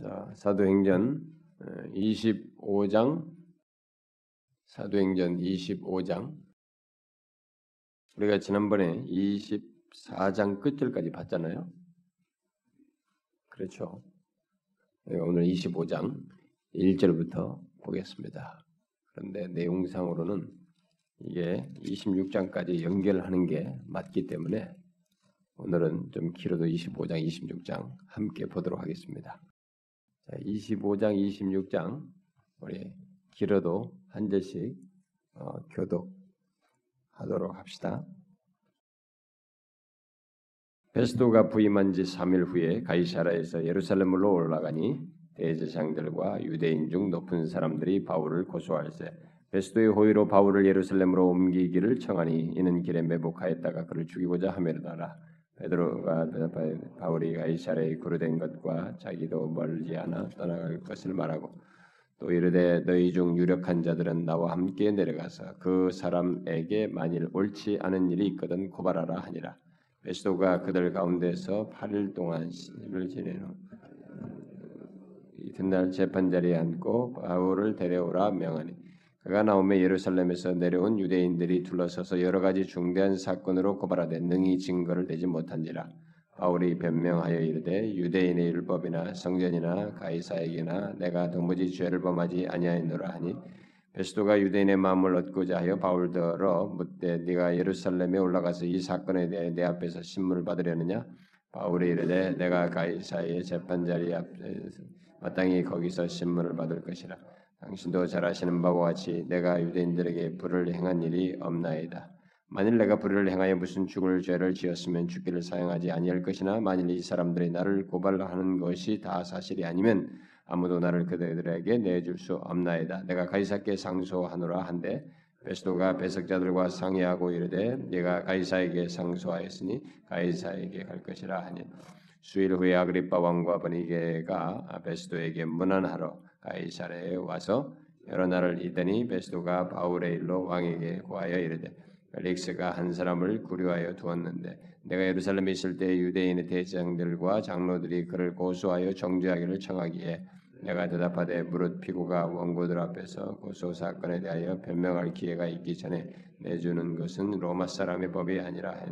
자, 사도행전 25장 사도행전 25장 우리가 지난번에 24장 끝절까지 봤잖아요. 그렇죠. 오늘 25장 1절부터 보겠습니다. 그런데 내용상으로는 이게 26장까지 연결하는 게 맞기 때문에 오늘은 좀 길어도 25장, 26장 함께 보도록 하겠습니다. 자, 25장, 26장 우리 길어도 한 절씩 어, 교독하도록 합시다. 베스도가 부임한 지 3일 후에 가이사라에서 예루살렘으로 올라가니 대제장들과 유대인 중 높은 사람들이 바울을 고소할세 베스도의 호의로 바울을 예루살렘으로 옮기기를 청하니 이는 길에 매복하였다가 그를 죽이고자 하매르다라 베드로가 바울이 가이사랴에 구르된 것과 자기도 멀지 않아 떠나갈 것을 말하고 또 이르되 너희 중 유력한 자들은 나와 함께 내려가서 그 사람에게 만일 옳지 않은 일이 있거든 고발하라 하니라. 베스도가 그들 가운데서 8일 동안 시를 지내는 이튿날 재판 자리에 앉고 바울을 데려오라 명하니 그가 나오며 예루살렘에서 내려온 유대인들이 둘러서서 여러 가지 중대한 사건으로 고발하되 능히 증거를 대지 못한지라. 바울이 변명하여 이르되 유대인의 율법이나 성전이나 가이사에게나 내가 도무지 죄를 범하지 아니하였노라 하니 베스도가 유대인의 마음을 얻고자 하여 바울더러 묻되 네가 예루살렘에 올라가서 이 사건에 대해 내 앞에서 신문을 받으려느냐? 바울이 이르되 내가 가이사의 재판 자리 앞에서 마땅히 거기서 신문을 받을 것이라 당신도 잘 아시는 바와 같이 내가 유대인들에게 불을 행한 일이 없나이다. 만일 내가 불을 행하여 무슨 죽을 죄를 지었으면 죽기를 사용하지 아니할 것이나 만일 이 사람들이 나를 고발하는 것이 다 사실이 아니면 아무도 나를 그들에게 내줄 수 없나이다. 내가 가이사께 상소하노라 한데 베스도가 배석자들과 상의하고 이르되 내가 가이사에게 상소하였으니 가이사에게 갈 것이라 하니 수일 후에 아그리파 왕과 버니게가 베스도에게 문안하러 가이사랴에 와서 여러 날을 있더니 베스도가 바울의 일로 왕에게 고하여 이르되 펠릭스가 한 사람을 구류하여 두었는데 내가 예루살렘에 있을 때 유대인의 대장들과 장로들이 그를 고소하여 정죄하기를 청하기에 내가 대답하되 무릇 피고가 원고들 앞에서 고소 사건에 대하여 변명할 기회가 있기 전에 내주는 것은 로마 사람의 법이 아니라 했.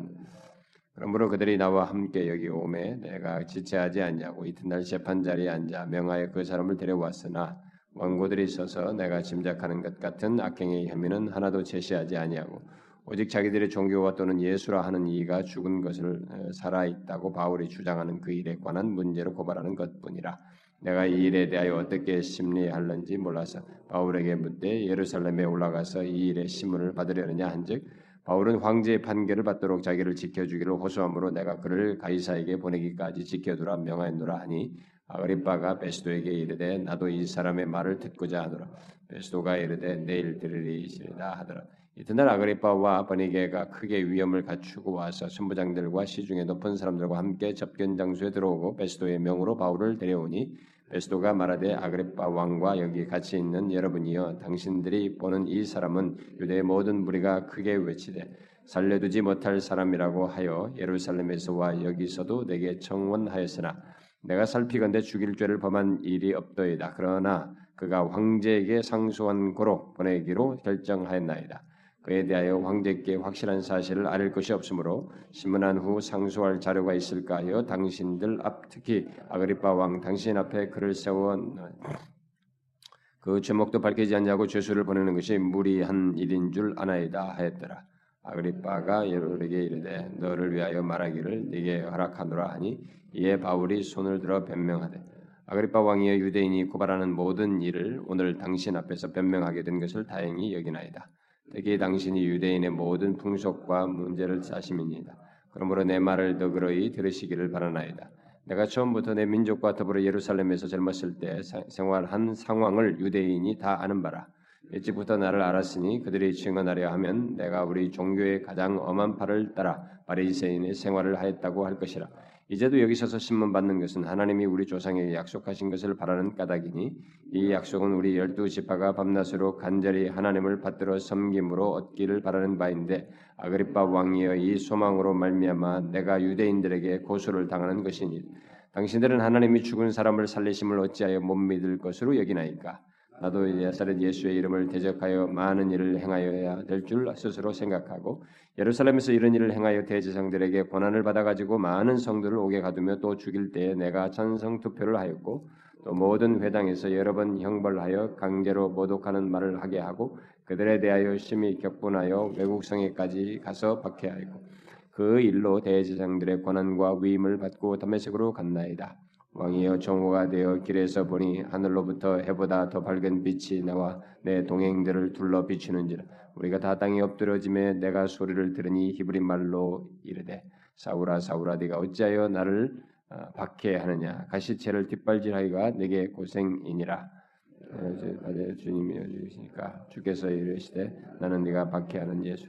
그러므로 그들이 나와 함께 여기 오매 내가 지체하지 않냐고 이튿날 재판 자리에 앉아 명하여 그 사람을 데려왔으나 원고들이 있어서 내가 짐작하는 것 같은 악행의 혐의는 하나도 제시하지 아니하고 오직 자기들의 종교와 또는 예수라 하는 이가 죽은 것을 살아 있다고 바울이 주장하는 그 일에 관한 문제로 고발하는 것뿐이라. 내가 이 일에 대하여 어떻게 심리할는지 몰라서 바울에게 묻되 예루살렘에 올라가서 이 일의 신문을 받으려느냐 한즉 바울은 황제의 판결을 받도록 자기를 지켜주기를 호소함으로 내가 그를 가이사에게 보내기까지 지켜두라 명하였노라 하니 아그리빠가 베스도에게 이르되 나도 이 사람의 말을 듣고자 하노라. 베스도가 이르되 내일 들으리시리다 하더라. 이튿날 아그리빠와 버니게가 크게 위험을 갖추고 와서 선부장들과 시중에 높은 사람들과 함께 접견 장소에 들어오고 베스도의 명으로 바울을 데려오니 베스도가 말하되 아그리빠 왕과 여기 같이 있는 여러분이여 당신들이 보는 이 사람은 유대의 모든 무리가 크게 외치되 살려두지 못할 사람이라고 하여 예루살렘에서와 여기서도 내게 청원하였으나 내가 살피건대 죽일 죄를 범한 일이 없더이다. 그러나 그가 황제에게 상소한 고로 보내기로 결정하였나이다. 그에 대하여 황제께 확실한 사실을 알릴 것이 없으므로 신문한 후 상소할 자료가 있을까 하여 당신들 앞 특히 아그리파 왕 당신 앞에 그를 세워 그 제목도 밝히지 않냐고 죄수를 보내는 것이 무리한 일인 줄 아나이다 하였더라. 아그리파가 예로에게 이르되 너를 위하여 말하기를 네게 허락하노라 하니 이에 바울이 손을 들어 변명하되 아그리파 왕이여 유대인이 고발하는 모든 일을 오늘 당신 앞에서 변명하게 된 것을 다행히 여기나이다. 특히 당신이 유대인의 모든 풍속과 문제를 사심이니다. 그러므로 내 말을 너그러이 들으시기를 바라나이다. 내가 처음부터 내 민족과 더불어 예루살렘에서 젊었을 때 생활한 상황을 유대인이 다 아는 바라. 일찍부터 나를 알았으니 그들이 증언하려 하면 내가 우리 종교의 가장 엄한 팔을 따라 바리새인의 생활을 하였다고 할 것이라. 이제도 여기 서서 신문 받는 것은 하나님이 우리 조상에게 약속하신 것을 바라는 까닭이니 이 약속은 우리 열두 지파가 밤낮으로 간절히 하나님을 받들어 섬김으로 얻기를 바라는 바인데 아그리파 왕이여 이 소망으로 말미암아 내가 유대인들에게 고소를 당하는 것이니 당신들은 하나님이 죽은 사람을 살리심을 어찌하여 못 믿을 것으로 여기나이까? 나도 나사렛 예수의 이름을 대적하여 많은 일을 행하여야 될 줄 스스로 생각하고 예루살렘에서 이런 일을 행하여 대제사장들에게 권한을 받아가지고 많은 성도를 오게 가두며 또 죽일 때에 내가 찬성 투표를 하였고 또 모든 회당에서 여러 번 형벌하여 강제로 모독하는 말을 하게 하고 그들에 대하여 심히 격분하여 외국 성에까지 가서 박해하였고 그 일로 대제사장들의 권한과 위임을 받고 담메색으로 갔나이다. 왕이여 정오가 되어 길에서 보니 하늘로부터 해보다 더 밝은 빛이 나와 내 동행들을 둘러 비추는지라. 우리가 다 땅에 엎드려짐에 내가 소리를 들으니 히브리 말로 이르되 사울아 사울아 네가 어찌하여 나를 어, 박해하느냐? 가시채를 뒷발질하기가 내게 고생이니라. 어, 주님이 여주시니까 주께서 이르시되 나는 네가 박해하는 예수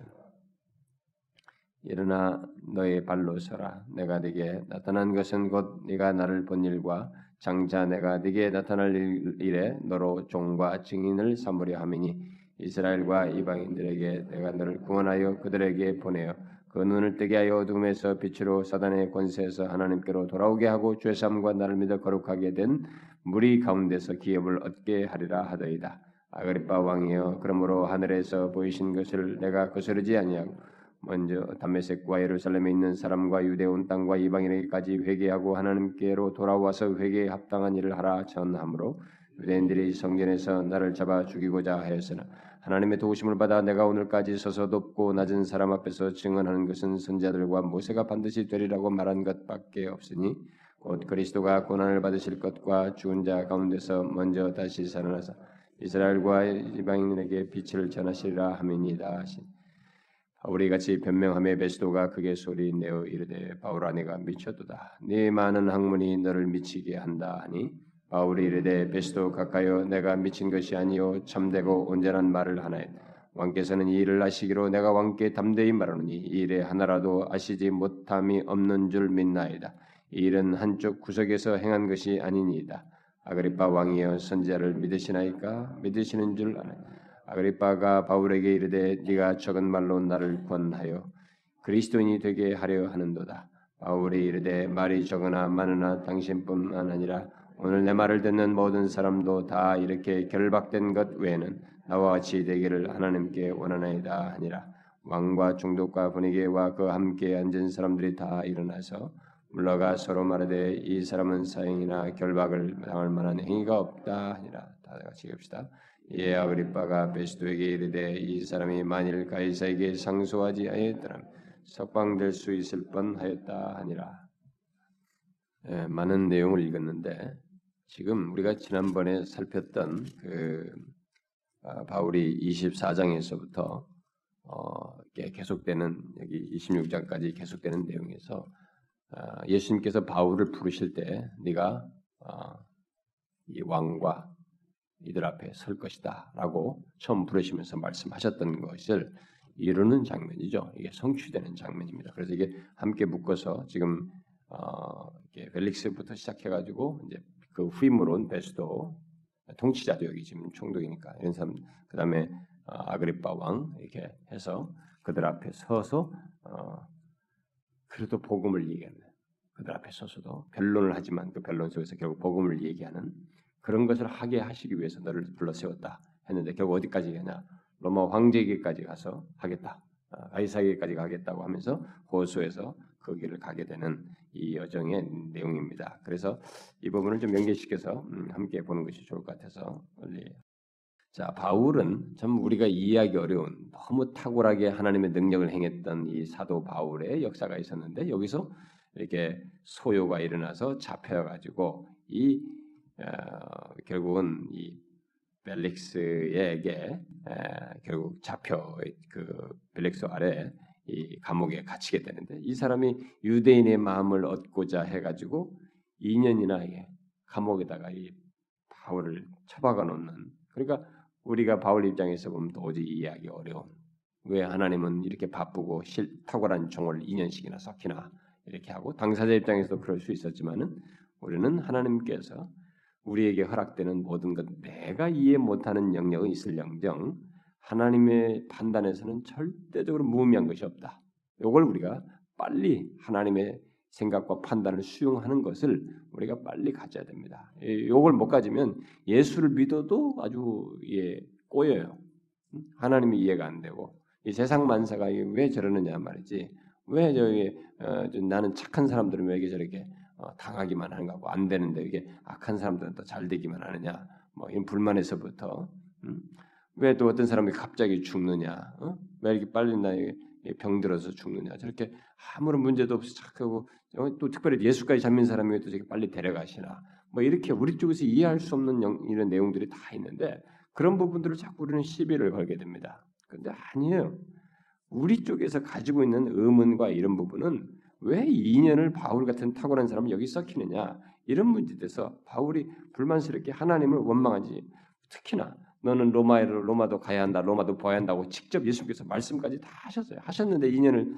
일어나 너의 발로 서라. 내가 네게 나타난 것은 곧 네가 나를 본 일과 장차 내가 네게 나타날 일에 너로 종과 증인을 삼으려 함이니 이스라엘과 이방인들에게 내가 너를 구원하여 그들에게 보내어 그 눈을 뜨게 하여 어둠에서 빛으로 사단의 권세에서 하나님께로 돌아오게 하고 죄삼과 나를 믿어 거룩하게 된 무리 가운데서 기업을 얻게 하리라 하더이다. 아그리파 왕이여 그러므로 하늘에서 보이신 것을 내가 거스르지 아니하고 먼저 담메색과 예루살렘에 있는 사람과 유대 온 땅과 이방인에게까지 회개하고 하나님께로 돌아와서 회개에 합당한 일을 하라 전함으로 유대인들이 성전에서 나를 잡아 죽이고자 하였으나 하나님의 도우심을 받아 내가 오늘까지 서서 높고 낮은 사람 앞에서 증언하는 것은 선자들과 모세가 반드시 되리라고 말한 것밖에 없으니 곧 그리스도가 고난을 받으실 것과 죽은 자 가운데서 먼저 다시 살아나서 이스라엘과 이방인에게 빛을 전하시리라 함이니이다 하신 바울이 같이 변명함에 베스도가 그게 소리 내어 이르되 바울아 내가 미쳤도다. 네 많은 학문이 너를 미치게 한다 하니 바울이 이르되 베스도 가까이어 내가 미친 것이 아니요 참되고 온전한 말을 하나에 왕께서는 이 일을 아시기로 내가 왕께 담대히 말하노니 이 일에 하나라도 아시지 못함이 없는 줄 믿나이다. 이 일은 한쪽 구석에서 행한 것이 아니니이다. 아그리파 왕이여 선자를 믿으시나이까? 믿으시는 줄 아나이다 아그리빠가 바울에게 이르되 네가 적은 말로 나를 권하여 그리스도인이 되게 하려 하는도다. 바울이 이르되 말이 적으나 많으나 당신뿐만 아니라 오늘 내 말을 듣는 모든 사람도 다 이렇게 결박된 것 외에는 나와 같이 되기를 하나님께 원하나이다 하니라. 왕과 중독과 분위기와 그 함께 앉은 사람들이 다 일어나서 물러가 서로 말하되 이 사람은 사형이나 결박을 당할 만한 행위가 없다 하니라. 다 같이 봅시다. 예 아그리빠가 베스도에게 이르되 이 사람이 만일 가이사에게 상소하지 아니했더라면 석방될 수 있을 뻔하였다 하니라. 예, 많은 내용을 읽었는데 지금 우리가 지난번에 살폈던 그 아, 바울이 24장에서부터 어, 계속되는 여기 26장까지 계속되는 내용에서 아, 예수님께서 바울을 부르실 때 네가 아, 이 왕과 이들 앞에 설 것이다라고 처음 부르시면서 말씀하셨던 것을 이루는 장면이죠. 이게 성취되는 장면입니다. 그래서 이게 함께 묶어서 지금 어, 벨릭스부터 시작해가지고 이제 그 후임으로 온 베스도 통치자도 여기 지금 총독이니까 이런 사람 그 다음에 어, 아그리파 왕 이렇게 해서 그들 앞에 서서 어, 그래도 복음을 얘기하는 그들 앞에 서서도 변론을 하지만 그 변론 속에서 결국 복음을 얘기하는 그런 것을 하게 하시기 위해서 너를 불러 세웠다 했는데 결국 어디까지 가냐? 로마 황제에게까지 가서 하겠다. 아이사에게까지 가겠다고 하면서 호수에서 거기를 가게 되는 이 여정의 내용입니다. 그래서 이 부분을 좀 연계시켜서 음, 함께 보는 것이 좋을 것 같아서 빨리. 자, 바울은 참 우리가 이해하기 어려운 너무 탁월하게 하나님의 능력을 행했던 이 사도 바울의 역사가 있었는데 여기서 이렇게 소요가 일어나서 잡혀가지고 이 어, 결국은 이 벨릭스에게 에, 결국 잡혀 그 벨릭스 아래 이 감옥에 갇히게 되는데 이 사람이 유대인의 마음을 얻고자 해가지고 2년이나 감옥에다가 이 바울을 처박아 놓는 그러니까 우리가 바울 입장에서 보면 도저히 이해하기 어려운 왜 하나님은 이렇게 바쁘고 실, 탁월한 종을 2년씩이나 썩히나 이렇게 하고 당사자 입장에서도 그럴 수 있었지만은 우리는 하나님께서 우리에게 허락되는 모든 것 내가 이해 못하는 영역은 있을영정 하나님의 판단에서는 절대적으로 무의미한 것이 없다. 이걸 우리가 빨리 하나님의 생각과 판단을 수용하는 것을 우리가 빨리 가져야 됩니다. 이걸 못 가지면 예수를 믿어도 아주 예, 꼬여요. 하나님이 이해가 안 되고 이 세상 만사가 왜 저러느냐 말이지. 왜 저기 어, 나는 착한 사람들은 왜 이게 저렇게 어, 당하기만 하는가 고안 되는데 이게 악한 사람들은 또잘 되기만 하느냐. 뭐 이런 불만에서부터 음? 왜또 어떤 사람이 갑자기 죽느냐? 어? 왜 이렇게 빨리 나 병들어서 죽느냐? 저렇게 아무런 문제도 없이 착하고 어, 또 특별히 예수까지 잡힌 사람이 또 저렇게 빨리 데려가시나? 뭐 이렇게 우리 쪽에서 이해할 수 없는 영, 이런 내용들이 다 있는데 그런 부분들을 자꾸 우리는 시비를 걸게 됩니다. 근데 아니에요. 우리 쪽에서 가지고 있는 의문과 이런 부분은 왜 인연을 바울 같은 탁월한 사람은 여기 썩히느냐? 이런 문제에 대해서 바울이 불만스럽게 하나님을 원망하지. 특히나 너는 로마에로 로마도 가야 한다 로마도 보아야 한다고 직접 예수께서 말씀까지 다 하셨어요. 하셨는데 인연을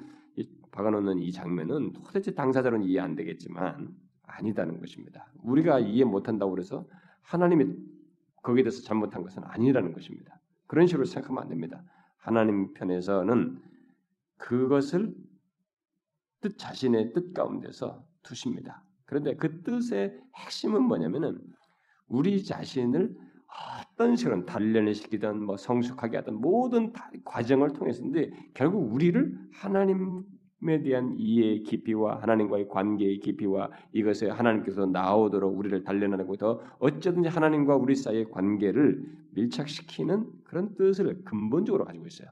박아놓는 이 장면은 도대체 당사자로는 이해 안 되겠지만 아니다는 것입니다. 우리가 이해 못한다고 그래서 하나님이 거기에 대해서 잘못한 것은 아니라는 것입니다. 그런 식으로 생각하면 안 됩니다. 하나님 편에서는 그것을 뜻 자신의 뜻 가운데서 두십니다. 그런데 그 뜻의 핵심은 뭐냐면은 우리 자신을 어떤 식으로 단련시키든 뭐 성숙하게 하든 모든 과정을 통해서인데 결국 우리를 하나님에 대한 이해의 깊이와 하나님과의 관계의 깊이와 이것에 하나님께서 나오도록 우리를 단련하고 더 어쩌든지 하나님과 우리 사이의 관계를 밀착시키는 그런 뜻을 근본적으로 가지고 있어요.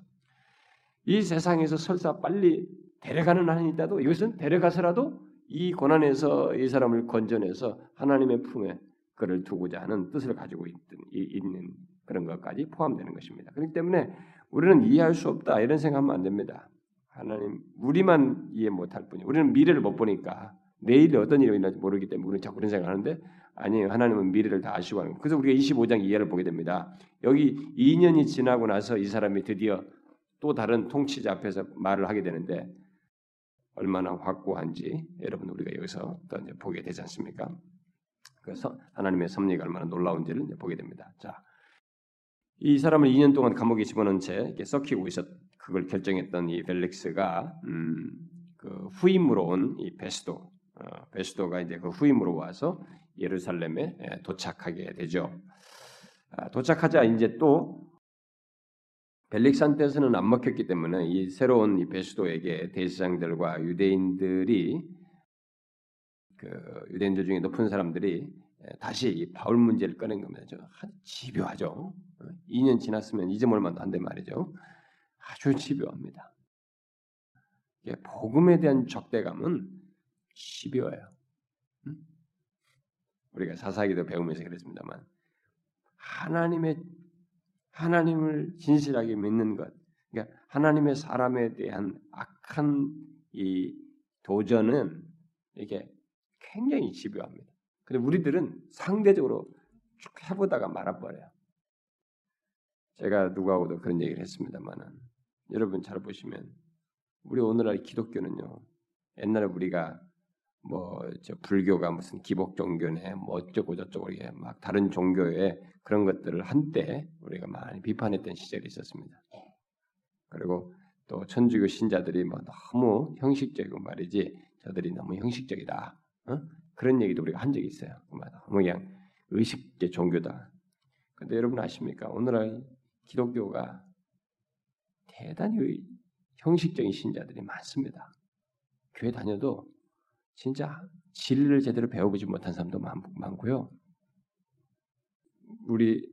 이 세상에서 설사 빨리 데려가는 한이 있다도 이것은 데려가서라도 이 고난에서 이 사람을 건져내서 하나님의 품에 그를 두고자 하는 뜻을 가지고 있는 그런 것까지 포함되는 것입니다. 그렇기 때문에 우리는 이해할 수 없다 이런 생각하면 안 됩니다. 하나님 우리만 이해 못할 뿐이 우리는 미래를 못 보니까 내일 어떤 일이 일어날지 모르기 때문에 우리는 자꾸 그런 생각하는데 아니에요. 하나님은 미래를 다 아시고 하는 그래서 우리가 25장 이해를 보게 됩니다. 여기 2년이 지나고 나서 이 사람이 드디어 또 다른 통치자 앞에서 말을 하게 되는데 얼마나 확고한지 여러분 우리가 여기서 또 이제 보게 되지 않습니까? 그래서 하나님의 섭리가 얼마나 놀라운지를 보게 됩니다. 자, 이 사람을 2년 동안 감옥에 집어넣은 채 이렇게 썩히고 있었 그걸 결정했던 이 벨릭스가 음, 그 후임으로 온 이 베스도 어, 베스도가 이제 그 후임으로 와서 예루살렘에 도착하게 되죠. 아, 도착하자 이제 또 벨릭산 때에서는 안 먹혔기 때문에 이 새로운 이 베스도에게 대제장들과 유대인들이 그 유대인들 중에 높은 사람들이 다시 이 바울 문제를 꺼낸 겁니다. 한 집요하죠. 2년 지났으면 이제 얼마도 안된 말이죠. 아주 집요합니다. 복음에 대한 적대감은 집요해요. 우리가 사사기도 배우면서 그랬습니다만 하나님의 하나님을 진실하게 믿는 것, 그러니까 하나님의 사람에 대한 악한 이 도전은 이게 굉장히 집요합니다. 근데 우리들은 상대적으로 쭉 해보다가 말아버려요. 제가 누구하고도 그런 얘기를 했습니다만은 여러분 잘 보시면 우리 오늘날 기독교는요. 옛날에 우리가 뭐저 불교가 무슨 기복 종교네 뭐 어쩌고 저쩌고 이게 막 다른 종교의 그런 것들을 한때 우리가 많이 비판했던 시절이 있었습니다. 그리고 또 천주교 신자들이 뭐 너무 형식적이고 말이지 저들이 너무 형식적이다 어? 그런 얘기도 우리가 한 적이 있어요. 너무 그냥 의식의 종교다. 근데 여러분 아십니까? 오늘날 기독교가 대단히 형식적인 신자들이 많습니다. 교회 다녀도 진짜 진리를 제대로 배워보지 못한 사람도 많, 많고요. 우리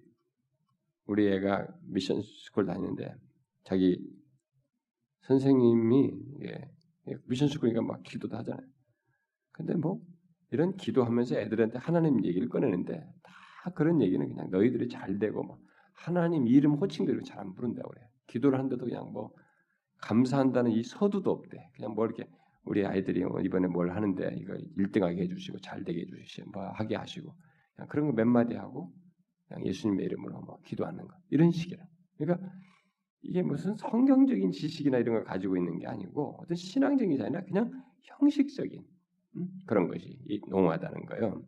우리 애가 미션 스쿨 다니는데 자기 선생님이 예, 미션 스쿨이니까 막 기도도 하잖아요. 근데 뭐 이런 기도하면서 애들한테 하나님 얘기를 꺼내는데 다 그런 얘기는 그냥 너희들이 잘 되고 뭐 하나님 이름 호칭대로 잘 안 부른다고 그래요. 기도를 한데도 그냥 뭐 감사한다는 이 서두도 없대. 그냥 뭐 이렇게 우리 아이들이 뭐 이번에 뭘 하는데 이거 1등하게 해주시고 잘 되게 해주시고 뭐 하게 하시고 그런 거 몇 마디 하고 예수님의 이름으로 뭐 기도하는 거 이런 식이라. 그러니까 이게 무슨 성경적인 지식이나 이런 걸 가지고 있는 게 아니고 어떤 신앙적인 게 아니라 그냥 형식적인 음? 그런 것이 농하다는 거예요.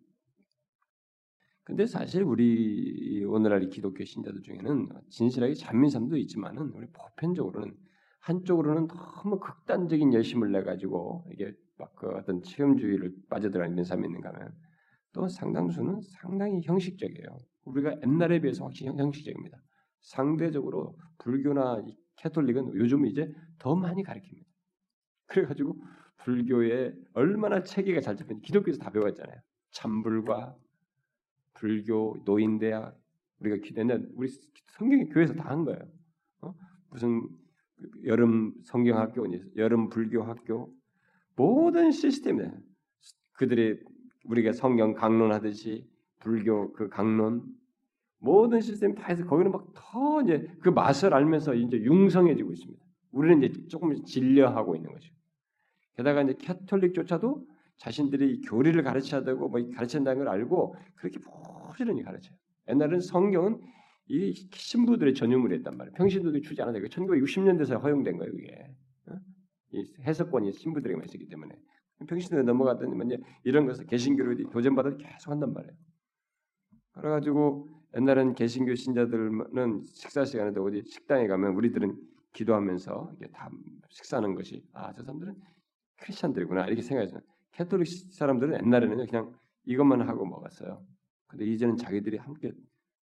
근데 사실 우리 오늘날 기독교 신자들 중에는 진실하게 잠민 사람도 있지만은 우리 보편적으로는 한쪽으로는 너무 극단적인 열심을 내 가지고 이게 막 그 어떤 체험주의를 빠져들어가는 이런 사람이 있는가 하면 또 상당수는 상당히 형식적이에요. 우리가 옛날에 비해서 확실히 형식적입니다. 상대적으로 불교나 캐톨릭은 요즘 이제 더 많이 가르칩니다. 그래가지고 불교에 얼마나 체계가 잘 잡힌 기독교에서 다 배웠잖아요. 참불과 불교 노인대학 우리가 기대는 우리 성경이 교회에서 다 한 거예요. 어? 무슨 여름 성경학교, 여름 불교학교 모든 시스템에 그들이 우리가 성경 강론하듯이 불교 그 강론 모든 시스템 다 해서 거기는 막 더 이제 그 맛을 알면서 이제 융성해지고 있습니다. 우리는 이제 조금 진려하고 있는 거죠. 게다가 이제 캐톨릭조차도 자신들이 교리를 가르쳐야 되고 뭐 가르친다는 걸 알고 그렇게 부지런히 가르쳐요. 옛날에는 성경은 이 신부들의 전유물이었단 말이에요. 평신도들이 주지 않았어요. 1960년대에 허용된 거예요, 이게. 어? 이 해석권이 신부들에게만 있었기 때문에. 평신도에 넘어갔더니 이제 이런 것을 개신교로 도전받아 계속 한단 말이에요. 그래가지고 옛날엔 개신교 신자들은 식사 시간에도 어디 식당에 가면 우리들은 기도하면서 이게 다 식사하는 것이 아 저 사람들은 크리스천들이구나 이렇게 생각해서 캐톨릭 사람들은 옛날에는 그냥 이것만 하고 먹었어요. 근데 이제는 자기들이 함께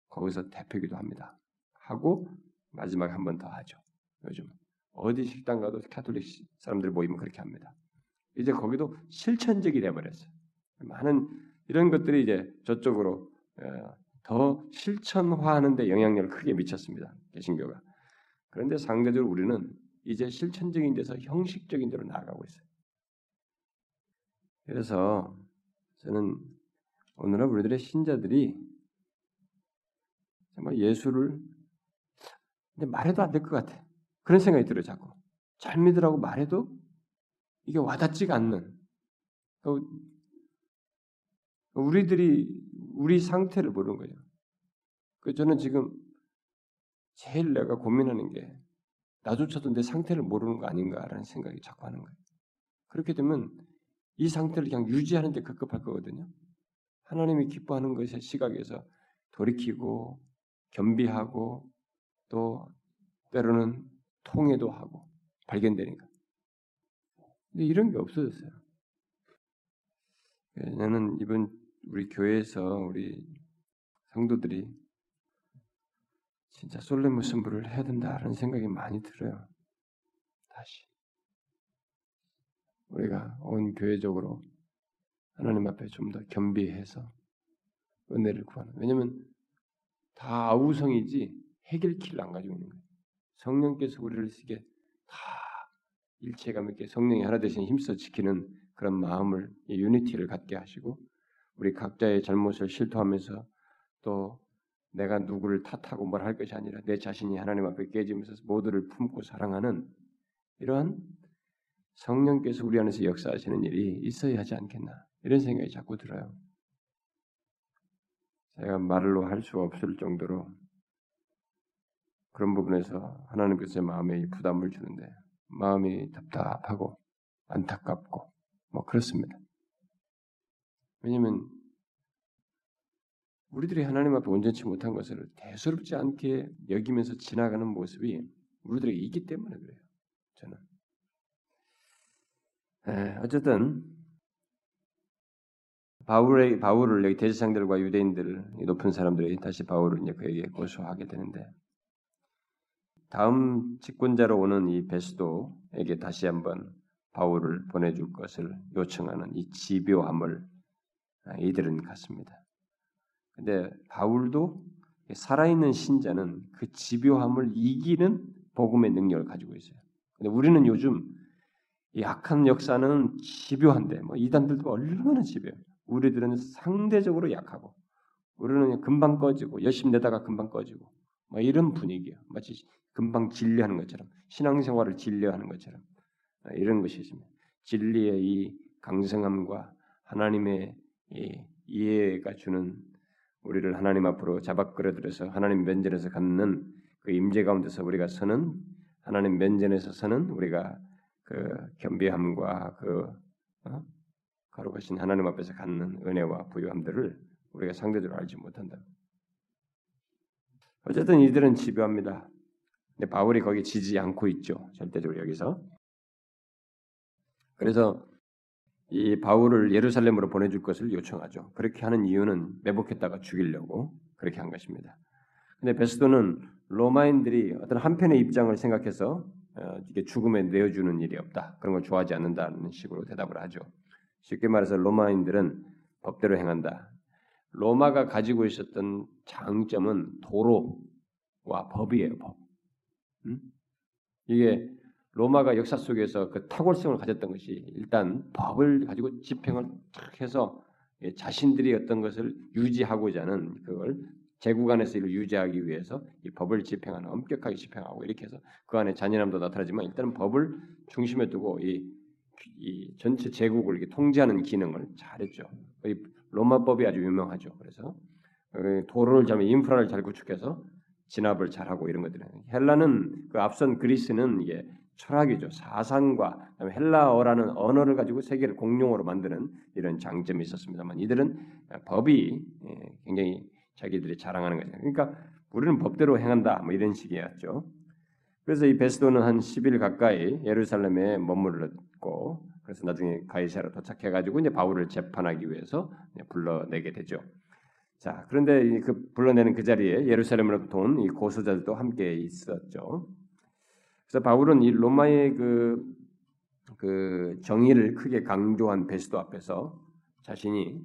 거기서 대표기도 합니다. 하고 마지막에 한 번 더 하죠. 요즘 어디 식당 가도 캐톨릭 사람들 모이면 그렇게 합니다. 이제 거기도 실천적이 돼버렸어요. 많은 이런 것들이 이제 저쪽으로 어, 더 실천화하는데 영향력을 크게 미쳤습니다. 개신교가. 그런데 상대적으로 우리는 이제 실천적인 데서 형식적인 데로 나아가고 있어요. 그래서 저는 오늘날 우리들의 신자들이 정말 예수를 근데 말해도 안 될 것 같아. 그런 생각이 들어요, 자꾸. 잘 믿으라고 말해도 이게 와닿지가 않는. 그러니까 우리들이 우리 상태를 모르는 거예요. 그 저는 지금 제일 내가 고민하는 게 나조차도 내 상태를 모르는 거 아닌가라는 생각이 자꾸 하는 거예요. 그렇게 되면 이 상태를 그냥 유지하는 데 급급할 거거든요. 하나님이 기뻐하는 것의 시각에서 돌이키고 겸비하고 또 때로는 통해도 하고 발견되니까. 근데 이런 게 없어졌어요. 나는 이번 우리 교회에서 우리 성도들이 진짜 솔레무 승부를 해야 된다는 생각이 많이 들어요. 다시 우리가 온 교회적으로 하나님 앞에 좀 더 겸비해서 은혜를 구하는. 왜냐하면 다 아우성이지 해결키를 안 가지고 있는 거예요. 성령께서 우리를 쓰게 다 일체감 있게 성령이 하나 되신 힘써 지키는 그런 마음을 유니티를 갖게 하시고 우리 각자의 잘못을 실토하면서 또 내가 누구를 탓하고 뭘 할 것이 아니라 내 자신이 하나님 앞에 깨지면서 모두를 품고 사랑하는 이러한 성령께서 우리 안에서 역사하시는 일이 있어야 하지 않겠나 이런 생각이 자꾸 들어요. 제가 말로 할 수 없을 정도로 그런 부분에서 하나님께서 마음에 부담을 주는데 마음이 답답하고 안타깝고 뭐 그렇습니다. 왜냐하면 우리들이 하나님 앞에 온전치 못한 것을 대수롭지 않게 여기면서 지나가는 모습이 우리들에게 있기 때문에 그래요. 저는. 에, 어쨌든 바울의 바울을 여기 대제사장들과 유대인들 높은 사람들이 다시 바울을 이제 그에게 고소하게 되는데 다음 직권자로 오는 이 베스도에게 다시 한번 바울을 보내줄 것을 요청하는 이 집요함을 이들은 갖습니다. 근데 바울도 살아있는 신자는 그 집요함을 이기는 복음의 능력을 가지고 있어요. 근데 우리는 요즘 이 악한 역사는 집요한데 뭐 이단들도 얼마나 집요해요. 우리들은 상대적으로 약하고 우리는 금방 꺼지고 열심히 내다가 금방 꺼지고 뭐 이런 분위기야. 마치 금방 진리하는 것처럼 신앙생활을 진리하는 것처럼 이런 것이 있습니다. 진리의 이 강성함과 하나님의 이 이해가 주는 우리를 하나님 앞으로 잡아 끌어들여서 하나님 면전에서 갖는 그 임재 가운데서 우리가 서는 하나님 면전에서 서는 우리가 그 겸비함과 그 어? 거룩하신 하나님 앞에서 갖는 은혜와 부유함들을 우리가 상대적으로 알지 못한다. 어쨌든 이들은 집요합니다. 근데 바울이 거기 지지 않고 있죠. 절대적으로 여기서. 그래서 이 바울을 예루살렘으로 보내줄 것을 요청하죠. 그렇게 하는 이유는 매복했다가 죽이려고 그렇게 한 것입니다. 근데 베스도는 로마인들이 어떤 한편의 입장을 생각해서 어, 죽음에 내어주는 일이 없다. 그런 걸 좋아하지 않는다는 식으로 대답을 하죠. 쉽게 말해서 로마인들은 법대로 행한다. 로마가 가지고 있었던 장점은 도로와 법이에요. 법. 음? 이게 로마가 역사 속에서 그 탁월성을 가졌던 것이 일단 법을 가지고 집행을 탁 해서 자신들이 어떤 것을 유지하고자 하는 그걸 제국 안에서 이를 유지하기 위해서 이 법을 집행하는 엄격하게 집행하고 이렇게 해서 그 안에 잔인함도 나타나지만 일단은 법을 중심에 두고 이, 이 전체 제국을 이렇게 통제하는 기능을 잘했죠. 이 로마법이 아주 유명하죠. 그래서 도로를 잘 인프라를 잘 구축해서 진압을 잘하고 이런 것들은 헬라는 그 앞선 그리스는 이게 철학이죠. 사상과 헬라어라는 언어를 가지고 세계를 공용어로 만드는 이런 장점이 있었습니다만 이들은 법이 예, 굉장히 자기들이 자랑하는 거죠. 그러니까 우리는 법대로 행한다 뭐 이런 식이었죠. 그래서 이 베스도는 한 10일 가까이 예루살렘에 머물렀 고 그래서 나중에 가이사로 도착해 가지고 이제 바울을 재판하기 위해서 불러내게 되죠. 자, 그런데 그 불러내는 그 자리에 예루살렘으로부터 온 이 고소자들도 함께 있었죠. 그래서 바울은 이 로마의 그, 그 정의를 크게 강조한 베스도 앞에서 자신이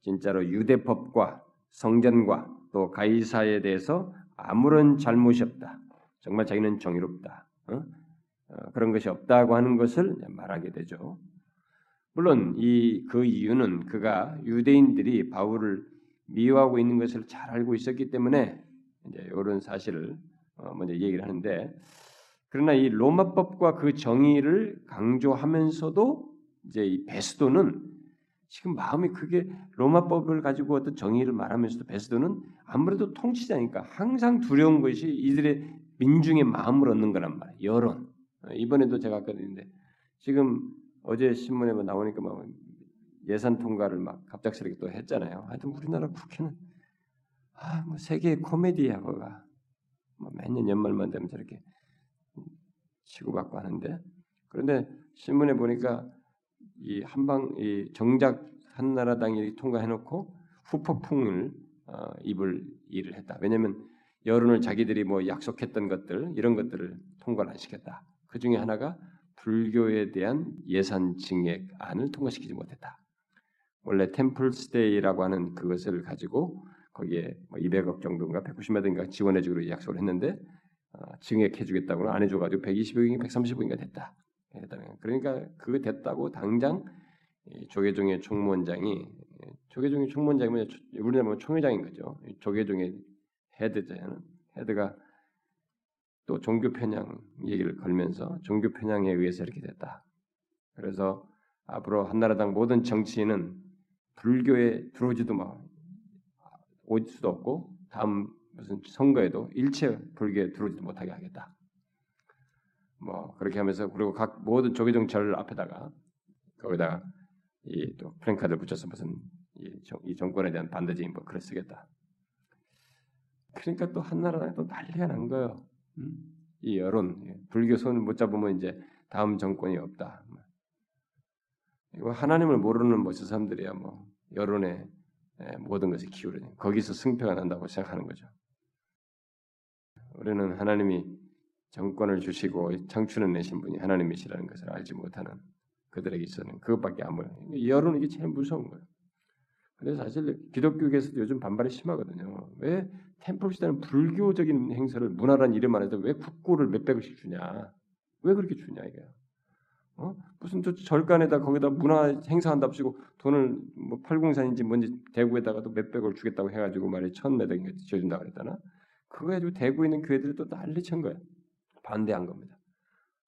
진짜로 유대법과 성전과 또 가이사에 대해서 아무런 잘못이 없다. 정말 자기는 정의롭다. 어? 어, 그런 것이 없다고 하는 것을 말하게 되죠. 물론 이 그 이유는 그가 유대인들이 바울을 미워하고 있는 것을 잘 알고 있었기 때문에 이제 이런 사실을 어, 먼저 얘기를 하는데 그러나 이 로마법과 그 정의를 강조하면서도 이제 이 베스도는 지금 마음이 크게 로마법을 가지고 어떤 정의를 말하면서도 베스도는 아무래도 통치자니까 항상 두려운 것이 이들의 민중의 마음을 얻는 거란 말이에요. 여론. 이번에도 제가 아까 드는데 지금 어제 신문에 뭐 나오니까 막 예산 통과를 막 갑작스럽게 또 했잖아요. 하여튼 우리나라 국회는 아, 뭐 세계의 코미디야, 그가. 뭐 매년 연말만 되면 저렇게 치고받고 하는데 그런데 신문에 보니까 이 한방 이 정작 한나라당이 통과해놓고 후폭풍을 어, 입을 일을 했다. 왜냐하면 여론을 자기들이 뭐 약속했던 것들 이런 것들을 통과를 안 시켰다. 그 중에 하나가 불교에 대한 예산 증액안을 통과시키지 못했다. 원래 템플스테이라고 하는 그것을 가지고 거기에 뭐 200억 정도인가 190몇 억인가 지원해주기로 약속을 했는데 어, 증액해주겠다고는 안 해줘가지고 120억인가 130억인가 됐다. 그러니까 그거 됐다고 당장 조계종의 총무원장이 조계종의 총무원장이면 우리나라 뭐 총회장인 거죠. 조계종의 헤드잖아요. 헤드가 또 종교 편향 얘기를 걸면서 종교 편향에 의해서 이렇게 됐다. 그래서 앞으로 한나라당 모든 정치인은 불교에 들어오지도 마, 올 수도 없고 다음 무슨 선거에도 일체 불교에 들어오지도 못하게 하겠다. 뭐 그렇게 하면서 그리고 각 모든 조계종 절 앞에다가 거기다가 이또 프랭카드를 붙여서 무슨 이, 정, 이 정권에 대한 반대적인 뭐 글을 쓰겠다. 그러니까 또 한나라당이 또 난리가 난 거예요. 음? 이 여론 불교 손을 못 잡으면 이제 다음 정권이 없다. 이거 하나님을 모르는 멋진 사람들이야 뭐 여론에 모든 것을 기울이는 거기서 승패가 난다고 생각하는 거죠. 우리는 하나님이 정권을 주시고 창출해 내신 분이 하나님이시라는 것을 알지 못하는 그들에게 있어는 그것밖에 안 보여요. 여론은 이게 제일 무서운 거예요. 그래서 사실 기독교계에서도 요즘 반발이 심하거든요. 왜 템플 시대는 불교적인 행사를 문화란 이름 안에서 왜 국고를 몇백억씩 주냐? 왜 그렇게 주냐 이게? 어? 무슨 저 절간에다 거기다 문화 행사한답시고 돈을 뭐 팔공산인지 뭔지 대구에다가도 몇백을 주겠다고 해가지고 말이 천몇억인가 지어준다 그랬다나? 그거 가지고 대구에 있는 교회들이 또 난리 친 거야. 반대한 겁니다.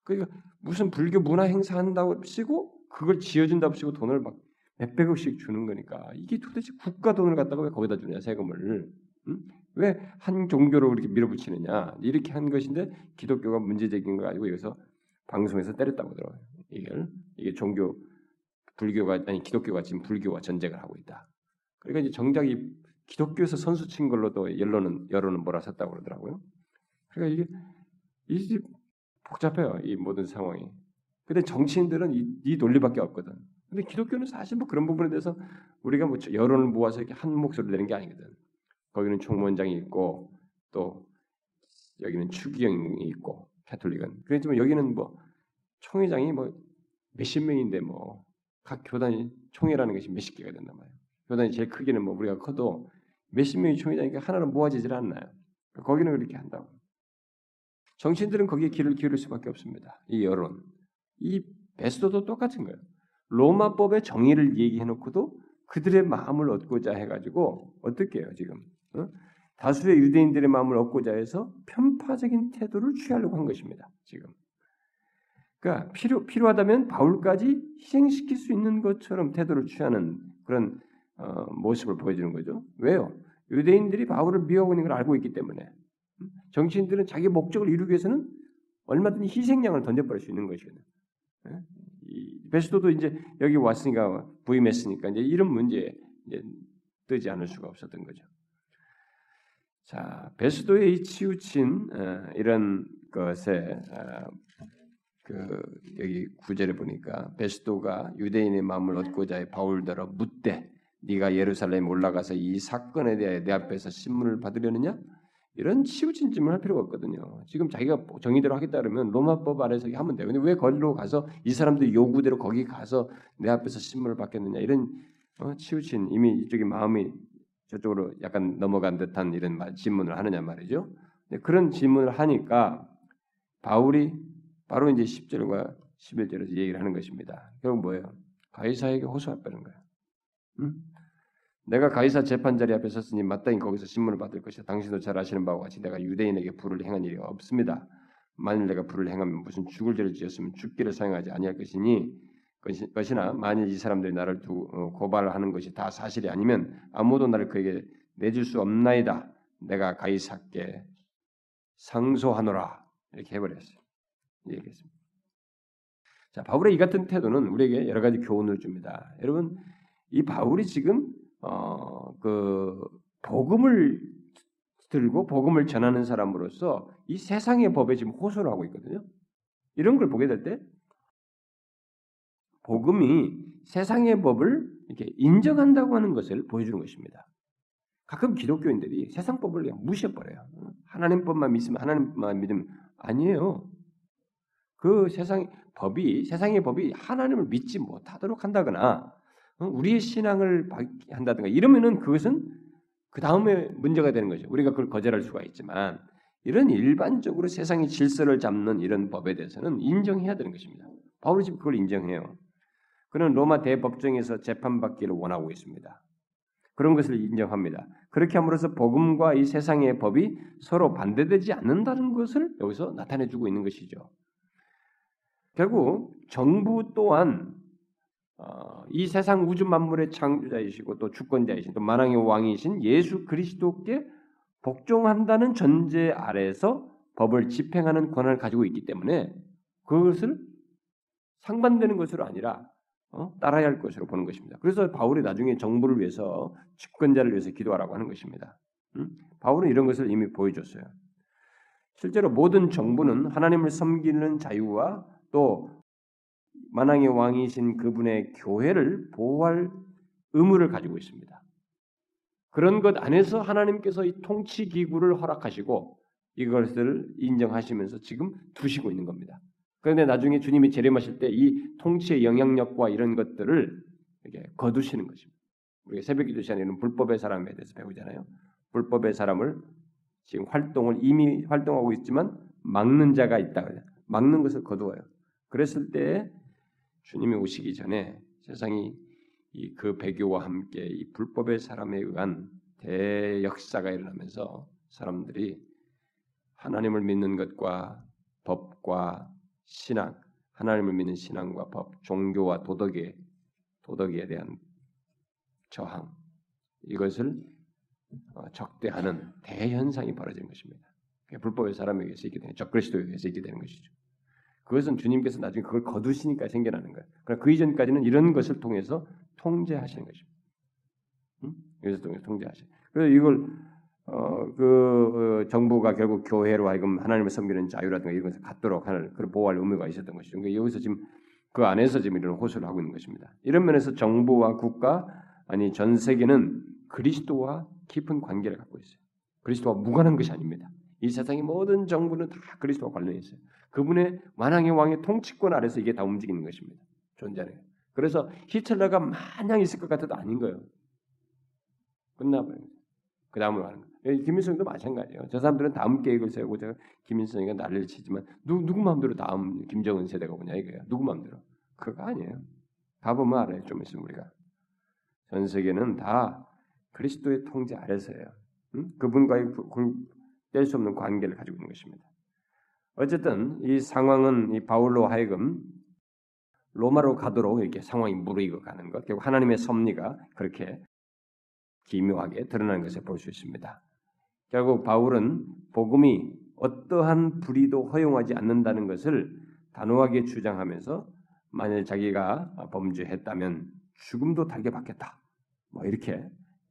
그러니까 무슨 불교 문화 행사한다고 치고 그걸 지어준다고 치고 돈을 막 몇백억씩 주는 거니까 이게 도대체 국가 돈을 갖다가 왜 거기다 주냐 세금을 응? 왜한 종교로 이렇게 밀어붙이느냐 이렇게 한 것인데 기독교가 문제적인 거 가지고 여기서 방송에서 때렸다고 들어요. 이걸 이게 종교 불교가 아니 기독교가 지금 불교와 전쟁을 하고 있다. 그러니까 이제 정작 이 기독교에서 선수 친 걸로도 여론은 여론은 몰아섰다고 그러더라고요. 그러니까 이게 이게 복잡해요 이 모든 상황이. 근데 정치인들은 이, 이 논리밖에 없거든. 근데 기독교는 사실 뭐 그런 부분에 대해서 우리가 뭐 여론을 모아서 이렇게 한 목소리를 내는 게 아니거든. 거기는 총무원장이 있고 또 여기는 추기경이 있고 캐톨릭은 그렇지만 여기는 뭐 총회장이 뭐 몇십 명인데 뭐 각 교단이 총회라는 것이 몇십 개가 된단 말이에요. 교단이 제일 크기는 뭐 우리가 커도 몇십 명이 총회장이니까 하나로 모아지질 않나요? 거기는 그렇게 한다고. 정치인들은 거기에 길을 기울일 수밖에 없습니다. 이 여론, 이 베스도도 똑같은 거예요. 로마법의 정의를 얘기해놓고도 그들의 마음을 얻고자 해가지고 어떻게 해요 지금? 어? 다수의 유대인들의 마음을 얻고자 해서 편파적인 태도를 취하려고 한 것입니다. 지금. 그러니까 필요 필요하다면 바울까지 희생시킬 수 있는 것처럼 태도를 취하는 그런 어, 모습을 보여주는 거죠. 왜요? 유대인들이 바울을 미워하고 있는 걸 알고 있기 때문에 정치인들은 자기 목적을 이루기 위해서는 얼마든지 희생양을 던져버릴 수 있는 것이거든요. 예? 베스도도 이제 여기 왔으니까 부임했으니까 이제 이런 문제에 이제 뜨지 않을 수가 없었던 거죠. 자, 베스도의 이 치우친 어, 이런 것에 어, 그 여기 구절에 보니까 베스도가 유대인의 마음을 얻고자 해 바울더러 묻되 네가 예루살렘 올라가서 이 사건에 대해 내 앞에서 신문을 받으려느냐? 이런 치우친 질문을 할 필요가 없거든요. 지금 자기가 정의대로 하겠다 그러면 로마법 아래서 하면 돼요. 근데 왜 거기로 가서 이 사람들 요구대로 거기 가서 내 앞에서 신문을 받겠느냐 이런 어, 치우친 이미 이쪽에 마음이 저쪽으로 약간 넘어간 듯한 이런 말, 질문을 하느냐 말이죠. 그런 질문을 하니까 바울이 바로 이제 10절과 11절에서 얘기를 하는 것입니다. 결국 뭐예요? 가이사에게 호소했다는 거예요. 응? 내가 가이사 재판 자리 앞에 섰으니 마땅히 거기서 신문을 받을 것이다. 당신도 잘 아시는 바와 같이 내가 유대인에게 불을 행한 일이 없습니다. 만일 내가 불을 행하면 무슨 죽을 죄를 지었으면 죽기를 사용하지 아니할 것이니 것이나 만일 이 사람들이 나를 두 어, 고발하는 것이 다 사실이 아니면 아무도 나를 그에게 내줄 수 없나이다. 내가 가이사께 상소하노라 이렇게 해버렸어요. 얘기했습니다. 자 바울의 이 같은 태도는 우리에게 여러 가지 교훈을 줍니다. 여러분 이 바울이 지금 어, 그 복음을 들고 복음을 전하는 사람으로서 이 세상의 법에 지금 호소를 하고 있거든요. 이런 걸 보게 될 때 복음이 세상의 법을 이렇게 인정한다고 하는 것을 보여주는 것입니다. 가끔 기독교인들이 세상 법을 그냥 무시해버려요. 하나님 법만 믿으면 하나님만 믿으면 아니에요. 그 세상 법이 세상의 법이 하나님을 믿지 못하도록 한다거나 어? 우리의 신앙을 한다든가 이러면은 그것은 그 다음에 문제가 되는 거죠. 우리가 그걸 거절할 수가 있지만 이런 일반적으로 세상의 질서를 잡는 이런 법에 대해서는 인정해야 되는 것입니다. 바울이 지금 그걸 인정해요. 그는 로마 대법정에서 재판받기를 원하고 있습니다. 그런 것을 인정합니다. 그렇게 함으로써 복음과 이 세상의 법이 서로 반대되지 않는다는 것을 여기서 나타내주고 있는 것이죠. 결국 정부 또한 어, 이 세상 우주 만물의 창조자이시고 또 주권자이신 또 만왕의 왕이신 예수 그리스도께 복종한다는 전제 아래서 법을 집행하는 권한을 가지고 있기 때문에 그것을 상반되는 것으로 아니라 어? 따라야 할 것으로 보는 것입니다. 그래서 바울이 나중에 정부를 위해서 집권자를 위해서 기도하라고 하는 것입니다. 음? 바울은 이런 것을 이미 보여줬어요. 실제로 모든 정부는 하나님을 섬기는 자유와 또 만왕의 왕이신 그분의 교회를 보호할 의무를 가지고 있습니다. 그런 것 안에서 하나님께서 이 통치 기구를 허락하시고 이것을 인정하시면서 지금 두시고 있는 겁니다. 그런데 나중에 주님이 재림하실 때 이 통치의 영향력과 이런 것들을 이렇게 거두시는 것입니다. 우리가 새벽 기도 시간에는 불법의 사람에 대해서 배우잖아요. 불법의 사람을 지금 활동을 이미 활동하고 있지만 막는 자가 있다. 막는 것을 거두어요. 그랬을 때 주님이 오시기 전에 세상이 이 그 배교와 함께 이 불법의 사람에 의한 대역사가 일어나면서 사람들이 하나님을 믿는 것과 법과 신앙, 하나님을 믿는 신앙과 법, 종교와 도덕에 도덕에 대한 저항 이것을 어, 적대하는 대현상이 벌어지는 것입니다. 불법의 사람에게 있게 되는 적그리스도에 의해서 있게 되는 것이죠. 그것은 주님께서 나중에 그걸 거두시니까 생겨나는 거예요. 그러나 그 이전까지는 이런 것을 통해서 통제하시는 것입니다. 응? 이것을 통해서 통제하시. 그래서 이걸 어, 그 어, 정부가 결국 교회로 하여금 하나님을 섬기는 자유라든가 이런 것을 갖도록 하는 그런 보호할 의무가 있었던 것이죠. 그러니까 여기서 지금 그 안에서 지금 이런 호소를 하고 있는 것입니다. 이런 면에서 정부와 국가 아니 전 세계는 그리스도와 깊은 관계를 갖고 있어요. 그리스도와 무관한 것이 아닙니다. 이 세상의 모든 정부는 다 그리스도와 관련해 있어요. 그분의 만왕의 왕의 통치권 아래서 이게 다 움직이는 것입니다. 존재는. 그래서 히틀러가 마냥 있을 것 같아도 아닌 거예요. 끝나버립니다. 그 다음으로 가는 거예요. 김일성도 마찬가지예요. 저 사람들은 다음 계획을 세우고 제가 김일성이가 난리를 치지만 누, 누구 마음대로 다음 김정은 세대가 오냐 이거예요. 누구 마음대로. 그거 아니에요. 가보면 알아요. 좀 있으면 우리가. 전 세계는 다 그리스도의 통제 아래서예요. 응? 그분과의 뗄 수 없는 관계를 가지고 있는 것입니다. 어쨌든 이 상황은 이 바울로 하여금 로마로 가도록 이렇게 상황이 무르익어 가는 것, 결국 하나님의 섭리가 그렇게 기묘하게 드러나는 것을 볼 수 있습니다. 결국 바울은 복음이 어떠한 불의도 허용하지 않는다는 것을 단호하게 주장하면서 만일 자기가 범죄했다면 죽음도 달게 받겠다. 뭐 이렇게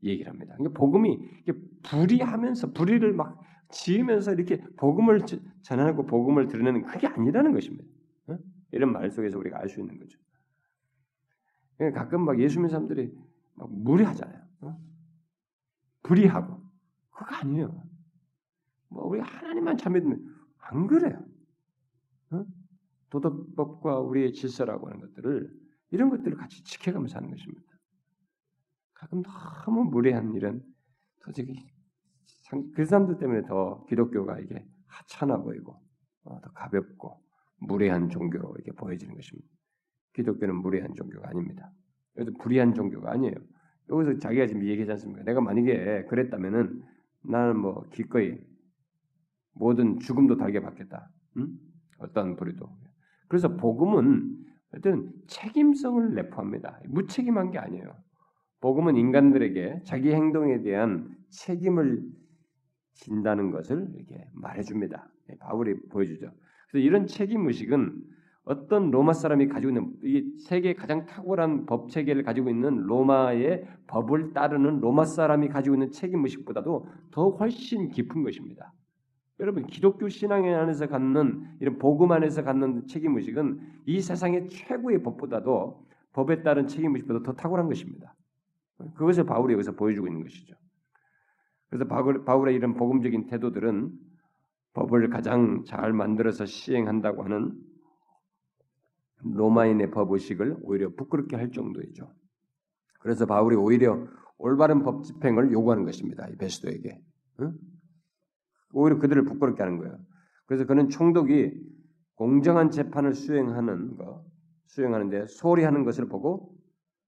얘기를 합니다. 그러니까 복음이 불의하면서 불의를 막 지으면서 이렇게 복음을 전하고 복음을 드러내는 그게 아니라는 것입니다. 이런 말 속에서 우리가 알 수 있는 거죠. 그러니까 가끔 막 예수 믿는 사람들이 막 무리하잖아요. 불의하고 그거 아니에요. 뭐 우리 하나님만 참 믿으면 안 그래요. 도덕법과 우리의 질서라고 하는 것들을 이런 것들을 같이 지켜가면서 하는 것입니다. 가끔 너무 무례한 이런 솔직히 그 사람들 때문에 더 기독교가 이게 하찮아 보이고 어, 더 가볍고 무례한 종교로 이렇게 보여지는 것입니다. 기독교는 무례한 종교가 아닙니다. 여기서 불의한 종교가 아니에요. 여기서 자기가 지금 얘기하지 않습니까? 내가 만약에 그랬다면은 나는 뭐 기꺼이 모든 죽음도 달게 받겠다. 응? 어떤 불의도. 그래서 복음은 어떤 책임성을 내포합니다. 무책임한 게 아니에요. 복음은 인간들에게 자기 행동에 대한 책임을 진다는 것을 이렇게 말해줍니다. 예, 바울이 보여주죠. 그래서 이런 책임 의식은 어떤 로마 사람이 가지고 있는 이 세계 가장 탁월한 법 체계를 가지고 있는 로마의 법을 따르는 로마 사람이 가지고 있는 책임 의식보다도 더 훨씬 깊은 것입니다. 여러분 기독교 신앙 안에서 갖는 이런 복음 안에서 갖는 책임 의식은 이 세상의 최고의 법보다도 법에 따른 책임 의식보다 더 탁월한 것입니다. 그것을 바울이 여기서 보여주고 있는 것이죠. 그래서 바울, 바울 의 이런 복음적인 태도들은 법을 가장 잘 만들어서 시행한다고 하는 로마인의 법 의식을 오히려 부끄럽게 할 정도이죠. 그래서 바울이 오히려 올바른 법 집행을 요구하는 것입니다. 이 베스도에게. 응? 오히려 그들을 부끄럽게 하는 거예요. 그래서 그는 총독이 공정한 재판을 수행하는 거, 수행하는데 소홀히 하는 것을 보고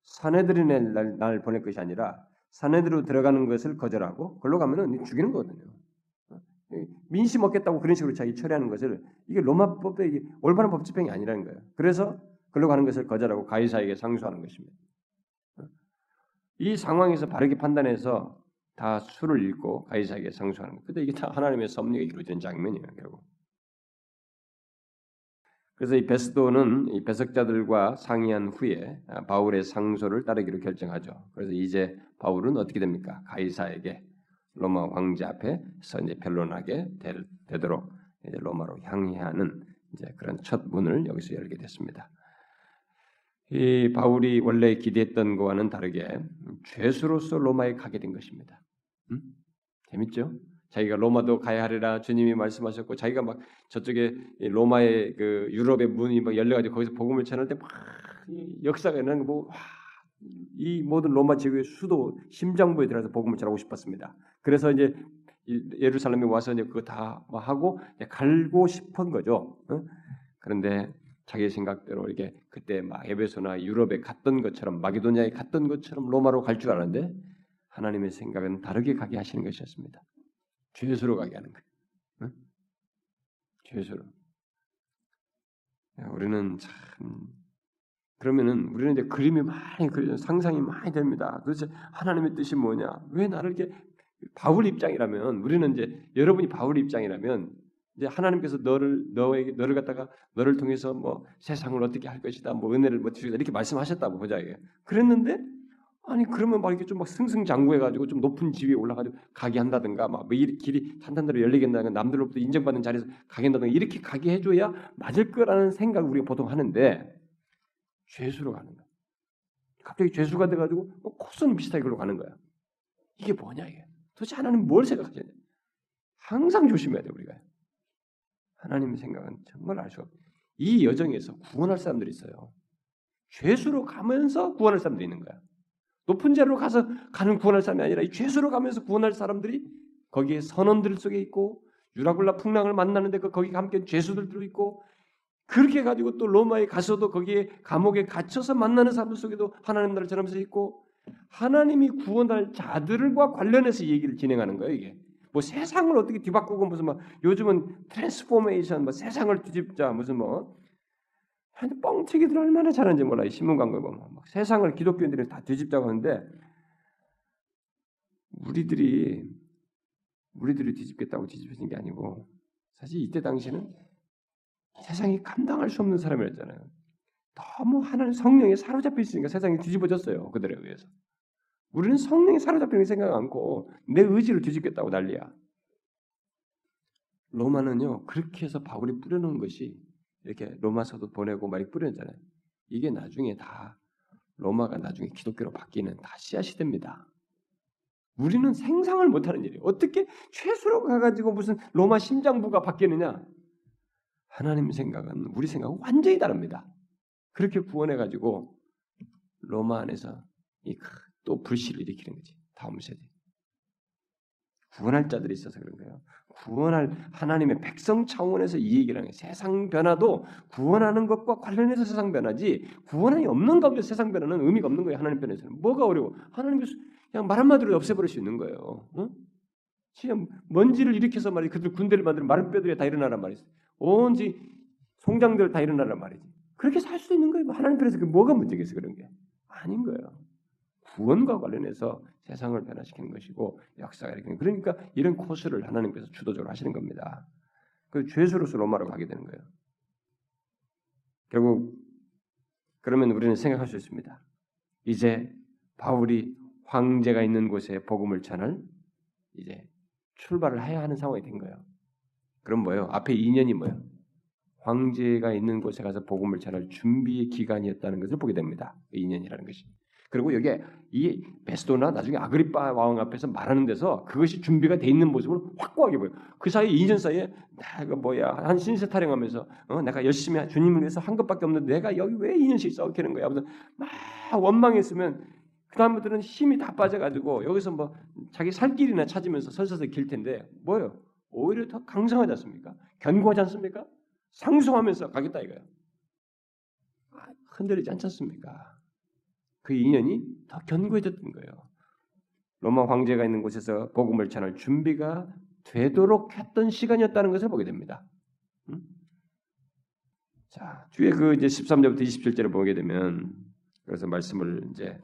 사내들이 날, 날 보낼 것이 아니라 사내들로 들어가는 것을 거절하고 걸로 가면은 죽이는 거거든요. 민심 얻겠다고 그런 식으로 자기 처리하는 것을 이게 로마 법의 올바른 법 집행이 아니라는 거예요. 그래서 걸로 가는 것을 거절하고 가이사에게 상소하는 것입니다. 이 상황에서 바르게 판단해서 다 수를 읽고 가이사에게 상소하는 것. 근데 이게 다 하나님의 섭리가 이루어진 장면이에요, 결국. 그래서 이 베스도는 이 배석자들과 상의한 후에 바울의 상소를 따르기로 결정하죠. 그래서 이제 바울은 어떻게 됩니까? 가이사에게 로마 황제 앞에서 이제 변론하게 되, 도록 이제 로마로 향해 하는 이제 그런 첫 문을 여기서 열게 됐습니다. 이 바울이 원래 기대했던 것과는 다르게 죄수로서 로마에 가게 된 것입니다. 음? 재밌죠? 자기가 로마도 가야 하리라 주님이 말씀하셨고 자기가 막 저쪽에 로마의 그 유럽의 문이 막 열려가지고 거기서 복음을 전할 때막 역사가 일어나는 뭐이 모든 로마 지구의 수도 심장부에 들어가서 복음을 전하고 싶었습니다. 그래서 이제 예루살렘에 와서 이제 그거 다 하고 갈고 싶은 거죠. 그런데 자기 생각대로 이렇게 그때 막 에베소나 유럽에 갔던 것처럼 마게도니아에 갔던 것처럼 로마로 갈 줄 알았는데 하나님의 생각은 다르게 가게 하시는 것이었습니다. 죄수로 가게 하는 거예요. 응? 죄수로. 우리는 참 그러면은 우리는 이제 그림이 많이 그려 상상이 많이 됩니다. 도대체 하나님의 뜻이 뭐냐? 왜 나를 이렇게 바울 입장이라면 우리는 이제 여러분이 바울 입장이라면 이제 하나님께서 너를 너에게 너를 갖다가 너를 통해서 뭐 세상을 어떻게 할 것이다, 뭐 은혜를 뭐 주시다 이렇게 말씀하셨다고 보자 이게. 그랬는데 아니 그러면 막 이렇게 좀 막 승승장구해가지고 좀 높은 지위에 올라가지고 가게 한다든가 막뭐 길이 탄탄대로 한다든가 남들로부터 인정받는 자리에서 가게 한다든가 이렇게 가게 해줘야 맞을 거라는 생각 을 우리가 보통 하는데 죄수로 가는 거야. 갑자기 죄수가 돼가지고 뭐 코스는 비슷하게 그로 가는 거야. 이게 뭐냐 이게. 도대체 하나님 뭘 생각하시냐. 항상 조심해야 돼 우리가. 하나님 생각은 정말 알 수가 없어. 이 여정에서 구원할 사람들이 있어요. 죄수로 가면서 구원할 사람들이 있는 거야. 높은 자리로 가서 가는 구원할 사람이 아니라 이 죄수로 가면서 구원할 사람들이 거기에 선원들 속에 있고 유라굴라 풍랑을 만나는데 그 거기 함께 죄수들도 있고 그렇게 가지고 또 로마에 가서도 거기에 감옥에 갇혀서 만나는 사람들 속에도 하나님 나라를 전하면서 있고 하나님이 구원할 자들과 관련해서 얘기를 진행하는 거예요 이게. 뭐 세상을 어떻게 뒤바꾸고 무슨 뭐 요즘은 transformation 뭐 세상을 뒤집자 무슨 뭐 뻥튀기들 얼마나 잘하는지 몰라 이 신문 광고에 보면 막 세상을 기독교인들이 다 뒤집자고 하는데 우리들이 우리들이 뒤집겠다고 뒤집어진 게 아니고 사실 이때 당시는 세상이 감당할 수 없는 사람이었잖아요. 너무 하나님 성령에 사로잡혀 있으니까 세상이 뒤집어졌어요. 그들에 의해서. 우리는 성령에 사로잡히는 생각 않고 내 의지를 뒤집겠다고 난리야. 로마는요 그렇게 해서 바울이 뿌려놓은 것이 이렇게 로마서도 보내고 말이 뿌려졌잖아요. 이게 나중에 다 로마가 나중에 기독교로 바뀌는 다 씨앗이 됩니다. 우리는 생상을 못하는 일이에요. 어떻게 최수로 가가지고 무슨 로마 심장부가 바뀌느냐? 하나님 생각은 우리 생각은 완전히 다릅니다. 그렇게 구원해가지고 로마 안에서 또 불씨를 일으키는 거지. 다음 세대. 구원할 자들이 있어서 그런 거예요. 구원할 하나님의 백성 차원에서 이 하는 거예요. 세상 변화도 구원하는 것과 관련해서 세상 변화지 구원이 없는 가운데 세상 변화는 의미가 없는 거예요. 하나님 편에서는. 뭐가 어려워? 하나님께서 그냥 말 한마디로 없애버릴 수 있는 거예요. 어? 진짜 먼지를 일으켜서 말이 그들 군대를 만들면 마른 뼈들이 다 일어나란 말이지. 온지 송장들 다 일어나란 말이지. 그렇게 살수 있는 거예요. 하나님 편에서 그 뭐가 문제겠어 그런 게 아닌 거예요. 구원과 관련해서 세상을 변화시키는 것이고 역사가 이렇게 그러니까 이런 코스를 하나님께서 주도적으로 하시는 겁니다. 그 죄수로서 로마로 가게 되는 거예요. 결국 그러면 우리는 생각할 수 있습니다. 이제 바울이 황제가 있는 곳에 복음을 전할 이제 출발을 해야 하는 상황이 된 거예요. 그럼 뭐예요? 앞에 2년이 뭐예요? 황제가 있는 곳에 가서 복음을 전할 준비의 기간이었다는 것을 보게 됩니다. 2년이라는 것이. 그리고 여기에 이 베스도나 나중에 아그리파 왕 앞에서 말하는 데서 그것이 준비가 돼 있는 모습을 확고하게 보여. 그 사이 2년 사이에 내가 뭐야 한 신세 타령하면서 어, 내가 열심히 주님을 위해서 한 것밖에 없는데 내가 여기 왜 2년씩 싸우는 거야? 하면서 막 원망했으면 그 다음부터는 힘이 다 빠져가지고 여기서 뭐 자기 살 길이나 찾으면서 설서서 길 텐데 뭐예요? 오히려 더 강성하지 않습니까? 견고하지 않습니까? 상승하면서 가겠다 이거예요. 아, 흔들리지 않지 않습니까? 그 인연이 더 견고해졌던 거예요. 로마 황제가 있는 곳에서 복음을 전할 준비가 되도록 했던 시간이었다는 것을 보게 됩니다. 음? 자, 뒤에 그 이제 13절부터 27절을 보게 되면 그래서 말씀을 이제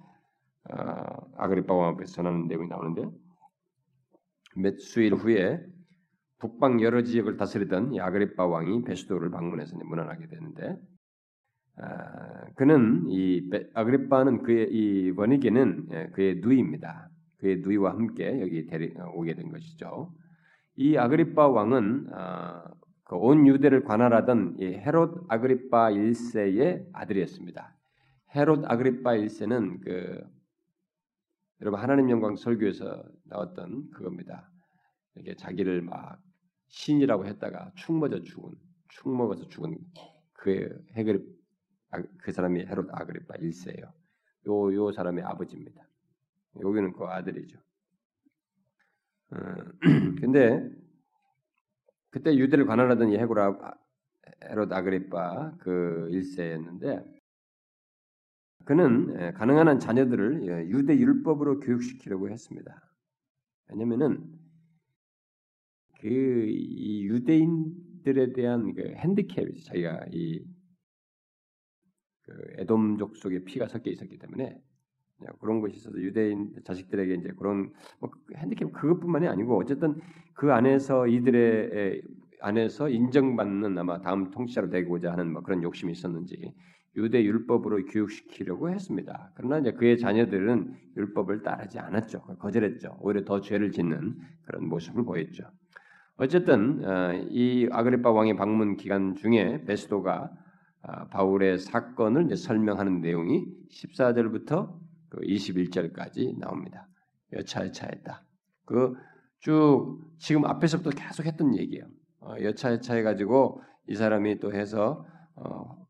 아, 아그리파 왕 앞에서 전하는 내용이 나오는데 몇 수일 후에 북방 여러 지역을 다스리던 이 아그리파 왕이 베스도를 방문해서 문안하게 되는데 아, 그는 이 아그리파는 그의 이 원익에는 예, 그의 누이입니다. 그의 누이와 함께 여기 데리 오게 된 것이죠. 이 아그리파 왕은 아, 그온 유대를 관할하던 헤롯 아그리파 1세의 아들이었습니다. 헤롯 아그리파 1세는 그 여러분 하나님 영광 설교에서 나왔던 그겁니다. 이게 자기를 막 신이라고 했다가 축 맞아 죽은, 축 먹어서 죽은 그 헤그리 아, 그 사람이 헤롯 아그리파 1세예요. 요, 요 사람의 아버지입니다. 여기는 그 아들이죠. 어, 근데 그때 유대를 관할하던 이 헤고라 헤롯 아그리파 그 1세였는데 그는 가능한 한 자녀들을 예, 유대 율법으로 교육시키려고 했습니다. 왜냐면은 그 유대인들에 대한 그 핸디캡이 자기가 이 그 에돔족 속에 피가 섞여 있었기 때문에 그런 것이 있어서 유대인 자식들에게 이제 그런 뭐 핸디캡 그것뿐만이 아니고 어쨌든 그 안에서 이들의 안에서 인정받는 아마 다음 통치자로 되고자 하는 뭐 그런 욕심이 있었는지 유대 율법으로 교육시키려고 했습니다. 그러나 이제 그의 자녀들은 율법을 따르지 않았죠. 거절했죠. 오히려 더 죄를 짓는 그런 모습을 보였죠. 어쨌든 어, 이 아그리파 왕의 방문 기간 중에 베스도가 아, 바울의 사건을 이제 설명하는 내용이 14절부터 그 21절까지 나옵니다. 여차여차했다. 그 쭉 지금 앞에서부터 계속 했던 얘기예요. 어, 여차여차 해 가지고 이 사람이 또 해서 어,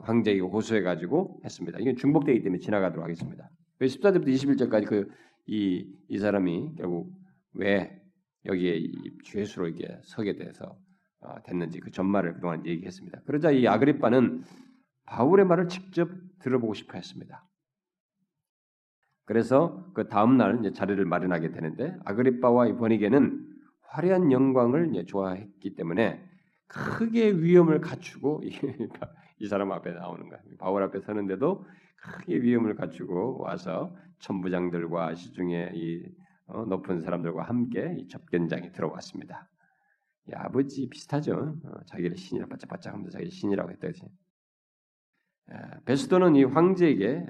황제에게 호소해 가지고 했습니다. 이게 중복되기 때문에 지나가도록 하겠습니다. 14절부터 21절까지 그 이 이 사람이 결국 왜 여기에 죄수로 이게 서게 돼서 어, 됐는지 그 전말을 그동안 얘기했습니다. 그러자 이 아그리빠는 바울의 말을 직접 들어보고 싶어 했습니다. 그래서 그 다음 날 자리를 마련하게 되는데 아그리빠와 이 버니게는 화려한 영광을 이제 좋아했기 때문에 크게 위험을 갖추고 이 사람 앞에 나오는 거야. 바울 앞에 서는데도 크게 위험을 갖추고 와서 천부장들과 시중에 이 어, 높은 사람들과 함께 이 접견장에 들어왔습니다. 이 아버지 비슷하죠. 어, 자기를 신이라 바짝바짝하면서 자기 신이라고 했다지. 베스도는 이 황제에게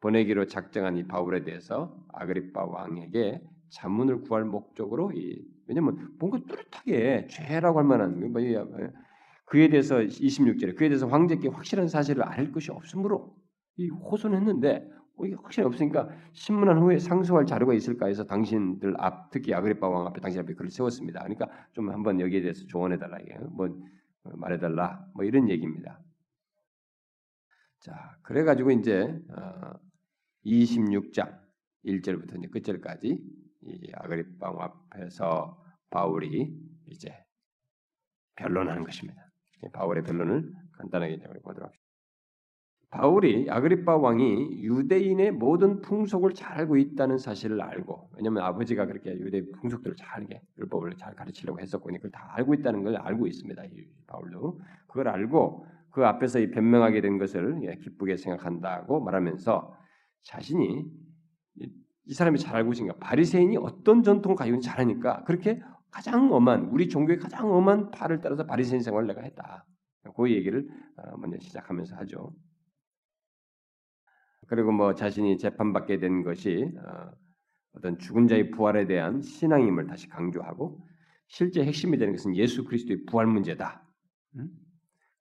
보내기로 작정한 이 바울에 대해서 아그리파 왕에게 자문을 구할 목적으로 이 왜냐면 뭔가 뚜렷하게 죄라고 할 만한 뭐 그에 대해서 26절에 그에 대해서 황제께 확실한 사실을 알 것이 없으므로 이 호소했는데 뭐 이게 확실히 없으니까 신문한 후에 상소할 자료가 있을까 해서 당신들 앞 특히 아그리파 왕 앞에 당신 앞에 글을 세웠습니다. 그러니까 좀 한번 여기에 대해서 조언해 달라 이게 뭐 말해 달라 뭐 이런 얘기입니다. 자 그래 가지고 이제 어, 26장 1절부터 이제 끝절까지 이 아그리파 앞에서 바울이 이제 변론하는 것입니다. 바울의 변론을 간단하게 보도록. 바울이 아그리파 왕이 유대인의 모든 풍속을 잘 알고 있다는 사실을 알고 왜냐하면 아버지가 그렇게 유대 풍속들을 잘 알게 율법을 잘 가르치려고 했었고 그걸 다 알고 있다는 걸 알고 있습니다. 바울도 그걸 알고 그 앞에서 이 변명하게 된 것을 예, 기쁘게 생각한다고 말하면서 자신이 이 사람이 잘 알고 있으니까 바리새인이 어떤 전통을 가지고 있는지 잘 아니까 그렇게 가장 엄한 우리 종교의 가장 엄한 팔을 따라서 바리새인 생활을 내가 했다. 그 얘기를 어, 먼저 시작하면서 하죠. 그리고 뭐 자신이 재판받게 된 것이 어, 어떤 죽은 자의 부활에 대한 신앙임을 다시 강조하고 실제 핵심이 되는 것은 예수 그리스도의 부활 문제다. 음?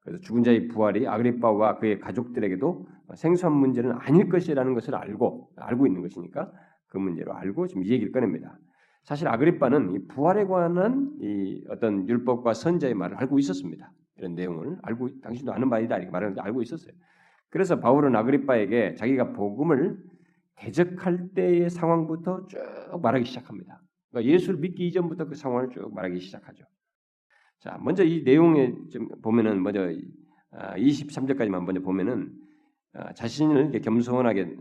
그래서 죽은 자의 부활이 아그리파와 그의 가족들에게도 생소한 문제는 아닐 것이라는 것을 알고 알고 있는 것이니까 그 문제로 알고 지금 이 얘기를 꺼냅니다. 사실 아그리파는 이 부활에 관한 이 어떤 율법과 선자의 말을 알고 있었습니다. 이런 내용을 알고 당신도 아는 바이다 이렇게 말하는데 알고 있었어요. 그래서 바울은 아그리파에게 자기가 복음을 대적할 때의 상황부터 쭉 말하기 시작합니다. 그러니까 예수를 믿기 이전부터 그 상황을 쭉 말하기 시작하죠. 자, 먼저 이 내용에 좀 보면은 먼저 23절까지만 아, 먼저 보면은 아, 자신을 겸손하게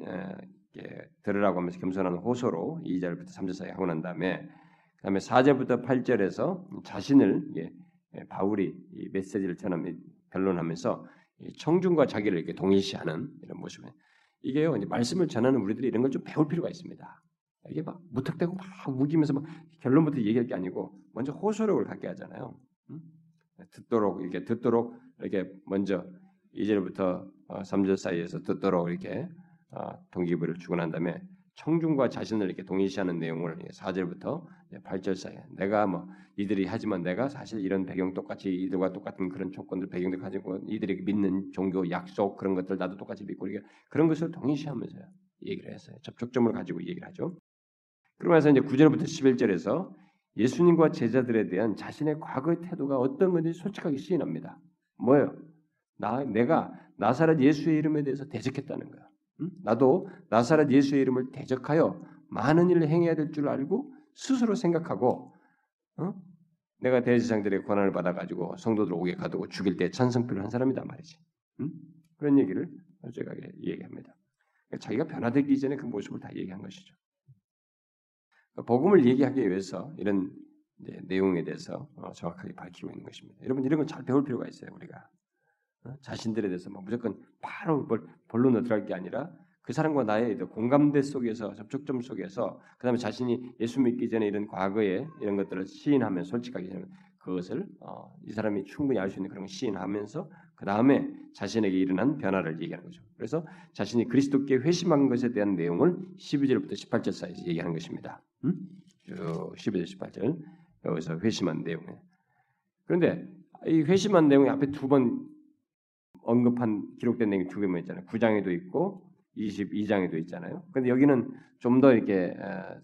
들으라고 하면서 겸손한 호소로 2절부터 3절 사이 하고 난 다음에 그다음에 4절부터 8절에서 자신을 바울이 이 메시지를 전하면 변론하면서 청중과 자기를 이렇게 동일시하는 이런 모습에 이게요 이제 말씀을 전하는 우리들이 이런 걸 좀 배울 필요가 있습니다. 이게 막 무턱대고 막 우기면서 막 결론부터 얘기할 게 아니고 먼저 호소력을 갖게 하잖아요. 듣도록 이렇게 듣도록 이렇게 먼저 2절부터 3절 어, 사이에서 듣도록 이렇게 어, 동기부를 주고 난 다음에 청중과 자신을 이렇게 동일시하는 내용을 4절부터 8절 사이에 내가 뭐 이들이 하지만 내가 사실 이런 배경 똑같이 이들과 똑같은 그런 조건들 배경들 가지고 이들이 믿는 종교 약속 그런 것들 나도 똑같이 믿고 이게 그런 것을 동일시하면서 얘기를 했어요. 접촉점을 가지고 얘기를 하죠. 그러면서 이제 9절부터 11절에서 예수님과 제자들에 대한 자신의 과거의 태도가 어떤 건지 솔직하게 시인합니다. 뭐예요? 나 내가 나사렛 예수의 이름에 대해서 대적했다는 거야. 응? 나도 나사렛 예수의 이름을 대적하여 많은 일을 행해야 될 줄 알고 스스로 생각하고 어? 내가 대제사장들의 권한을 받아가지고 성도들 오게 가두고 죽일 때 찬성표를 한 사람이다 말이지. 응? 그런 얘기를 솔직하게 얘기합니다. 그러니까 자기가 변화되기 전에 그 모습을 다 얘기한 것이죠. 복음을 얘기하기 위해서 이런 내용에 대해서 어, 정확하게 밝히고 있는 것입니다. 여러분 이런 걸 잘 배울 필요가 있어요. 우리가 어? 자신들에 대해서 뭐 무조건 바로 본론으로 들어갈 게 아니라 그 사람과 나의 공감대 속에서 접촉점 속에서 그다음에 자신이 예수 믿기 전에 이런 과거에 이런 것들을 시인하면 솔직하게 그것을 어, 이 사람이 충분히 알 수 있는 그런 걸 시인하면서 그 다음에 자신에게 일어난 변화를 얘기하는 거죠. 그래서 자신이 그리스도께 회심한 것에 대한 내용을 12절부터 18절 사이에서 얘기하는 것입니다. 음? 12절 18절 여기서 회심한 내용에 그런데 이 회심한 내용이 앞에 두 번 언급한 기록된 내용이 두 개만 있잖아요. 9장에도 있고 22장에도 있잖아요. 근데 여기는 좀 더 이렇게 어,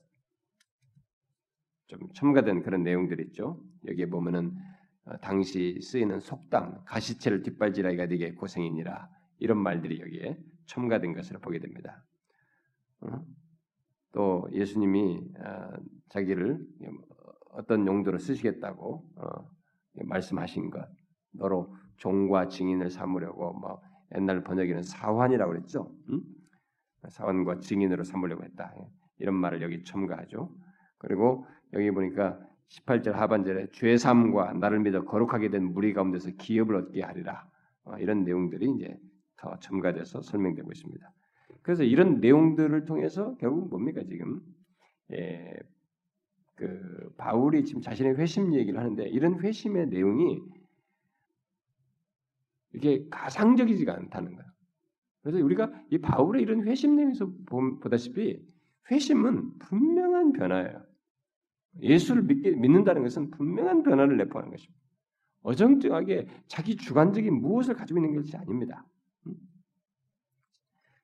좀 첨가된 그런 내용들이 있죠. 여기에 보면은 어, 당시 쓰이는 속담, 가시채를 뒷발질하기가 되게 고생이니라 이런 말들이 여기에 첨가된 것을 보게 됩니다. 어? 또 예수님이 어, 자기를 어떤 용도로 쓰시겠다고 어, 말씀하신 것, 너로 종과 증인을 삼으려고 뭐 옛날 번역에는 사환이라고 그랬죠. 응? 사환과 증인으로 삼으려고 했다. 이런 말을 여기 첨가하죠. 그리고 여기 보니까 18절 하반절에 죄삼과 나를 믿어 거룩하게 된 무리 가운데서 기업을 얻게 하리라. 어, 이런 내용들이 이제 더 첨가돼서 설명되고 있습니다. 그래서 이런 내용들을 통해서 결국 뭡니까 지금 예, 그 바울이 지금 자신의 회심 얘기를 하는데 이런 회심의 내용이 이게 가상적이지가 않다는 거예요. 그래서 우리가 이 바울의 이런 회심 내용에서 보다시피 회심은 분명한 변화예요. 예수를 믿게, 믿는다는 것은 분명한 변화를 내포하는 것입니다. 어정쩡하게 자기 주관적인 무엇을 가지고 있는 것이 아닙니다. 음?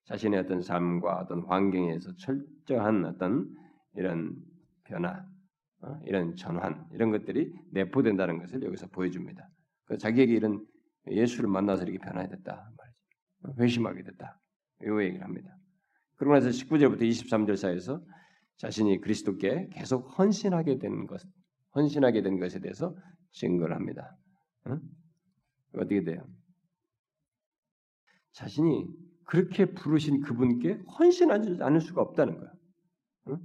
자신의 어떤 삶과 어떤 환경에서 철저한 어떤 이런 변화, 어? 이런 전환, 이런 것들이 내포된다는 것을 여기서 보여줍니다. 자기에게 이런 예수를 만나서 이렇게 변화됐다 말이죠. 회심하게 됐다. 이 얘기를 합니다. 그러고 나서 19절부터 23절 사이에서 자신이 그리스도께 계속 헌신하게 된 것, 헌신하게 된 것에 대해서 증거를 합니다. 어? 어떻게 돼요? 자신이 그렇게 부르신 그분께 헌신하지 않을 수가 없다는 거야. 어?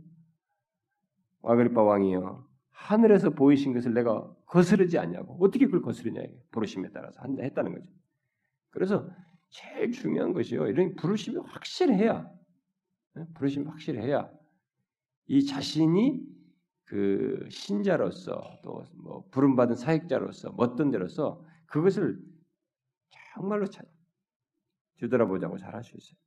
와그리파 왕이요. 하늘에서 보이신 것을 내가 거스르지 않냐고. 어떻게 그걸 거스르냐. 부르심에 따라서 했다는 거죠. 그래서 제일 중요한 것이요. 이런 부르심이 확실해야, 어? 부르심이 확실해야 이 자신이 그 신자로서 또 뭐 부름받은 사역자로서 어떤 데로서 그것을 정말로 뒤돌아보자고 잘 할 수 있어요.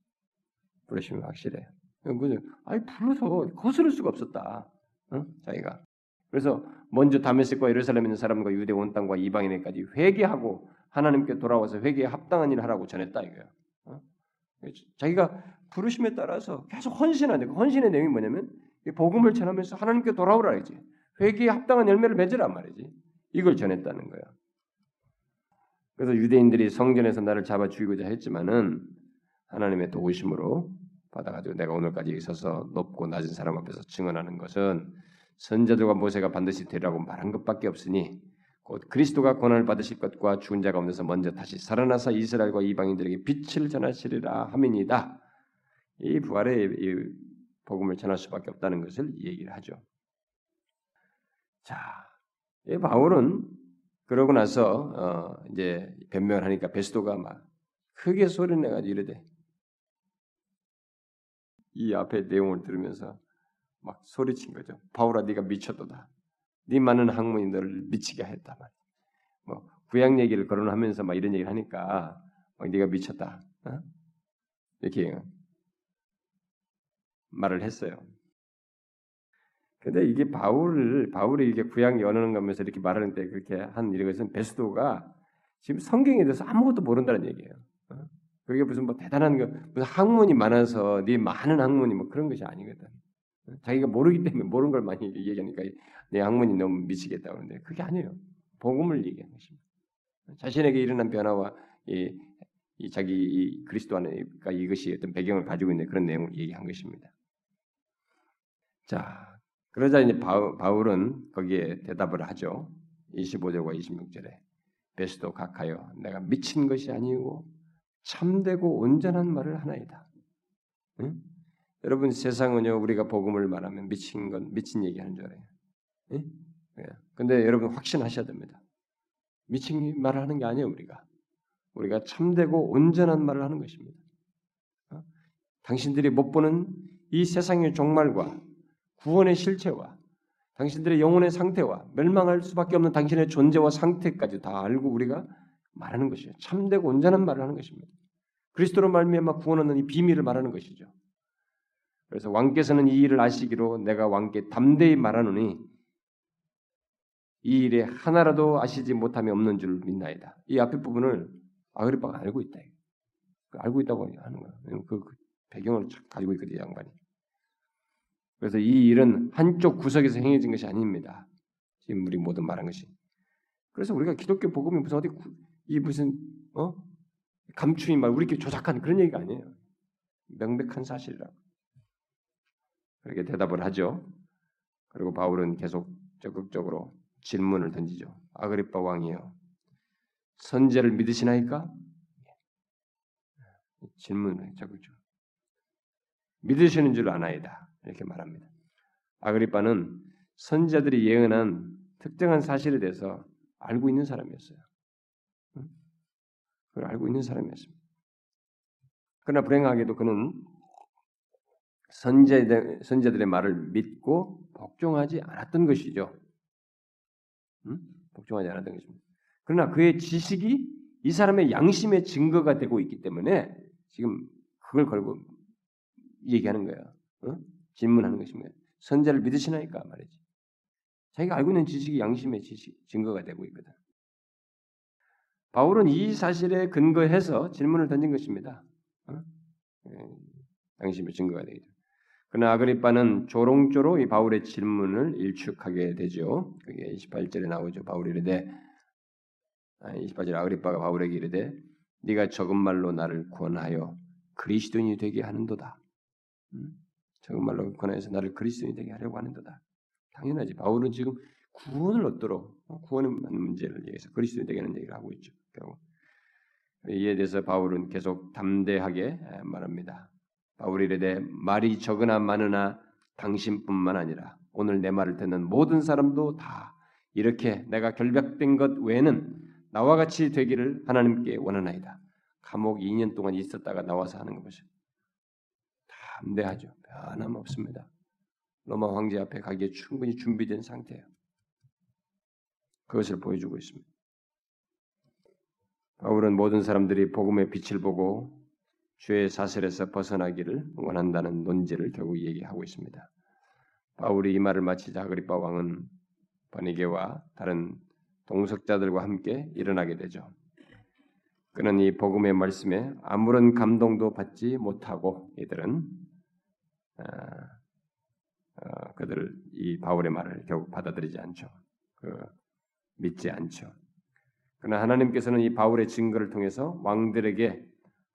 부르심이 확실해요. 그죠? 아니 불러서 거스를 수가 없었다. 어? 자기가 그래서 먼저 다메섹과 예루살렘에 있는 사람과 유대 온 땅과 이방인에까지 회개하고 하나님께 돌아와서 회개에 합당한 일을 하라고 전했다 이거예요. 어? 자기가 부르심에 따라서 계속 헌신하는 헌신의 내용이 뭐냐면 복음을 전하면서 하나님께 돌아오라 이지 회개에 합당한 열매를 맺으란 말이지. 이걸 전했다는 거야. 그래서 유대인들이 성전에서 나를 잡아 죽이고자 했지만은 하나님의 도우심으로 받아가지고 내가 오늘까지 있어서 높고 낮은 사람 앞에서 증언하는 것은 선자들과 모세가 반드시 되라고 말한 것밖에 없으니 곧 그리스도가 고난을 받으실 것과 죽은 자 가운데서 먼저 다시 살아나서 이스라엘과 이방인들에게 빛을 전하시리라 함이니다. 이 부활의 이 복음을 전할 수밖에 없다는 것을 얘기를 하죠. 자, 이 바울은 그러고 나서 어, 이제 변명을 하니까 베스도가 막 크게 소리내가지고 이러대. 이 앞에 내용을 들으면서 막 소리친 거죠. 바울아, 네가 미쳤도다. 네 많은 학문이 너를 미치게 했다 말. 뭐 구약 얘기를 거론하면서 막 이런 얘기를 하니까 막 네가 미쳤다. 어? 이렇게 말을 했어요. 근데 이게 바울을 바울이 이게 구약 연하는 거면서 이렇게 말하는 때 그렇게 한 이것은 베스도가 지금 성경에 대해서 아무것도 모른다는 얘기예요. 어? 그게 무슨 뭐 대단한 거 무슨 학문이 많아서 네 많은 학문이 뭐 그런 것이 아니거든. 어? 자기가 모르기 때문에 모르는 걸 많이 얘기하니까 내 학문이 너무 미치겠다 그러는데 그게 아니에요. 복음을 얘기하는 것입니다. 자신에게 일어난 변화와 이, 이 자기 이 그리스도 안에가 이것이 어떤 배경을 가지고 있는 그런 내용을 얘기한 것입니다. 자, 그러자 이제 바울, 은 거기에 대답을 하죠. 25절과 26절에 베스도 각하여 내가 미친 것이 아니고 참되고 온전한 말을 하나이다. 응? 여러분 세상은요 우리가 복음을 말하면 미친 건 미친 얘기하는 줄 알아요. 응? 네. 근데 여러분 확신하셔야 됩니다. 미친 말을 하는 게 아니에요 우리가. 우리가 참되고 온전한 말을 하는 것입니다. 어? 당신들이 못 보는 이 세상의 종말과 구원의 실체와 당신들의 영혼의 상태와 멸망할 수밖에 없는 당신의 존재와 상태까지 다 알고 우리가 말하는 것이에요. 참되고 온전한 말을 하는 것입니다. 그리스도로 말미암아 구원 얻는 이 비밀을 말하는 것이죠. 그래서 왕께서는 이 일을 아시기로 내가 왕께 담대히 말하노니 이 일에 하나라도 아시지 못함이 없는 줄 믿나이다. 이 앞에 부분을 아그리빠가 알고 있다. 그 알고 있다고 하는 거야. 그, 그 배경을 가지고 있거든 요 양반이. 그래서 이 일은 한쪽 구석에서 행해진 것이 아닙니다. 지금 우리 모두 말한 것이. 그래서 우리가 기독교 복음이 무슨 어디 이 무슨 어 감추인 말 우리끼리 조작한 그런 얘기가 아니에요. 명백한 사실이라고. 그렇게 대답을 하죠. 그리고 바울은 계속 적극적으로 질문을 던지죠. 아그리빠 왕이요. 선제를 믿으시나이까? 질문을 적극적으로. 믿으시는 줄 아나이다. 이렇게 말합니다. 아그리빠는 선자들이 예언한 특정한 사실에 대해서 알고 있는 사람이었어요. 그걸 알고 있는 사람이었습니다. 그러나 불행하게도 그는 선제들, 선제들의 말을 믿고 복종하지 않았던 것이죠. 응? 복종하지 않았던 것입니다. 그러나 그의 지식이 이 사람의 양심의 증거가 되고 있기 때문에 지금 그걸 걸고 얘기하는 거예요. 응? 질문하는 것입니다. 선제를 믿으시나이까 말이지. 자기가 알고 있는 지식이 양심의 지식 증거가 되고 있거든. 바울은 이 사실에 근거해서 질문을 던진 것입니다. 어? 예, 양심의 증거가 되죠. 그러나 아그리빠는 조롱조로 이 바울의 질문을 일축하게 되죠. 그게 28절에 나오죠. 바울이 이르되 28절 아그리빠가 바울에게 이르되 네가 적은 말로 나를 권하여 그리스도인이 되게 하는도다. 음? 적은 말로 권하여서 나를 그리스도인이 되게 하려고 하는도다. 당연하지. 바울은 지금 구원을 얻도록 어, 구원의 문제를 위해서 그리스도인이 되게 하는 얘기를 하고 있죠. 결국 이에 대해서 바울은 계속 담대하게 말합니다. 바울이 이르되 말이 적으나 많으나 당신뿐만 아니라 오늘 내 말을 듣는 모든 사람도 다 이렇게 내가 결박된 것 외에는 나와 같이 되기를 하나님께 원하나이다. 감옥 2년 동안 있었다가 나와서 하는 것이 담대하죠. 변함없습니다. 로마 황제 앞에 가기에 충분히 준비된 상태예요. 그것을 보여주고 있습니다. 바울은 모든 사람들이 복음의 빛을 보고 죄의 사슬에서 벗어나기를 원한다는 논지를 결국 얘기하고 있습니다. 바울이 이 말을 마치자 그리파 왕은 버니게와 다른 동석자들과 함께 일어나게 되죠. 그는 이 복음의 말씀에 아무런 감동도 받지 못하고 이들은 어, 어, 그들을 이 바울의 말을 결국 받아들이지 않죠. 그, 믿지 않죠. 그러나 하나님께서는 이 바울의 증거를 통해서 왕들에게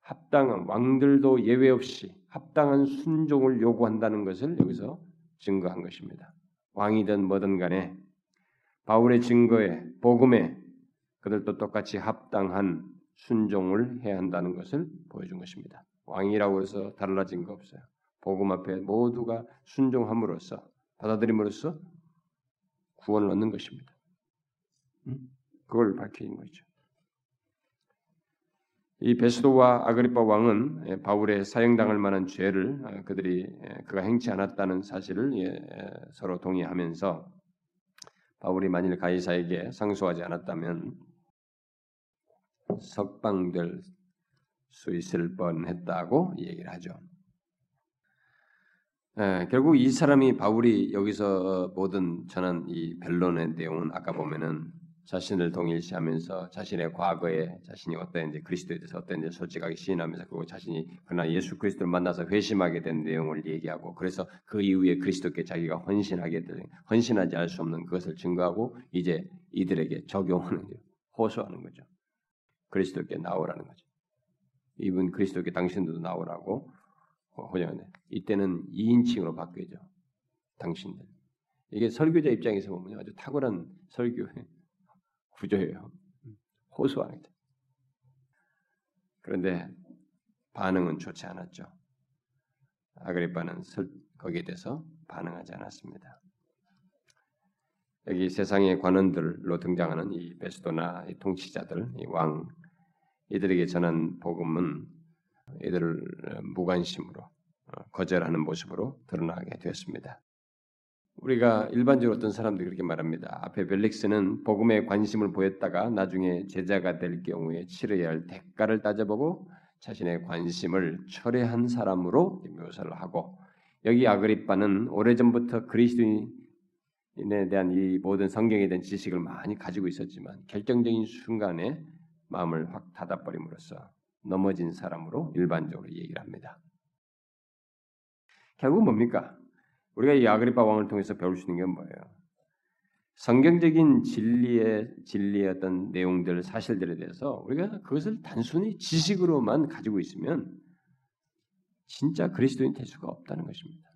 합당한 왕들도 예외 없이 합당한 순종을 요구한다는 것을 여기서 증거한 것입니다. 왕이든 뭐든 간에 바울의 증거에 복음에 그들도 똑같이 합당한 순종을 해야 한다는 것을 보여준 것입니다. 왕이라고 해서 달라진 거 없어요. 복음 앞에 모두가 순종함으로써 받아들임으로써 구원을 얻는 것입니다. 그걸 밝힌 거죠. 이 베스도와 아그리파 왕은 예, 바울의 사형당할 만한 죄를 어, 그들이 예, 그가 행치 않았다는 사실을 예, 서로 동의하면서 바울이 만일 가이사에게 상소하지 않았다면 석방될 수 있을 뻔했다고 얘기를 하죠. 결국 이 사람이 바울이 여기서 모든 전한 이 변론의 내용은 아까 보면은 자신을 동일시하면서 자신의 과거에 자신이 어땠는지 그리스도에 대해서 어땠는지 솔직하게 시인하면서 그리고 자신이 그러나 예수 그리스도를 만나서 회심하게 된 내용을 얘기하고 그래서 그 이후에 그리스도께 자기가 헌신하게 된 헌신하지 않을 수 없는 그것을 증거하고 이제 이들에게 적용하는 호소하는 거죠. 그리스도께 나오라는 거죠. 이분 그리스도께 당신들도 나오라고 호정하네. 이때는 2인칭으로 바뀌죠. 당신들. 이게 설교자 입장에서 보면 아주 탁월한 설교에 구조예요. 게. 그런데 반응은 좋지 않았죠. 아그리파는 거기에 대해서 반응하지 않았습니다. 여기 세상의 관원들로 등장하는 이 베스도나 이 통치자들, 이 왕, 이들에게 전한 복음은 이들을 무관심으로 어, 거절하는 모습으로 드러나게 되었습니다. 우리가 일반적으로 어떤 사람들이 그렇게 말합니다. 앞에 벨릭스는 복음에 관심을 보였다가 나중에 제자가 될 경우에 치러야 할 대가를 따져보고 자신의 관심을 철회한 사람으로 묘사를 하고 여기 아그리빠는 오래전부터 그리스도인에 대한 이 모든 성경에 대한 지식을 많이 가지고 있었지만 결정적인 순간에 마음을 확 닫아버림으로써 넘어진 사람으로 일반적으로 얘기를 합니다. 결국 뭡니까? 우리가 이 아그리파 왕을 통해서 배울 수 있는 게 뭐예요? 성경적인 진리의 진리의 어떤 내용들 사실들에 대해서 우리가 그것을 단순히 지식으로만 가지고 있으면 진짜 그리스도인 될 수가 없다는 것입니다.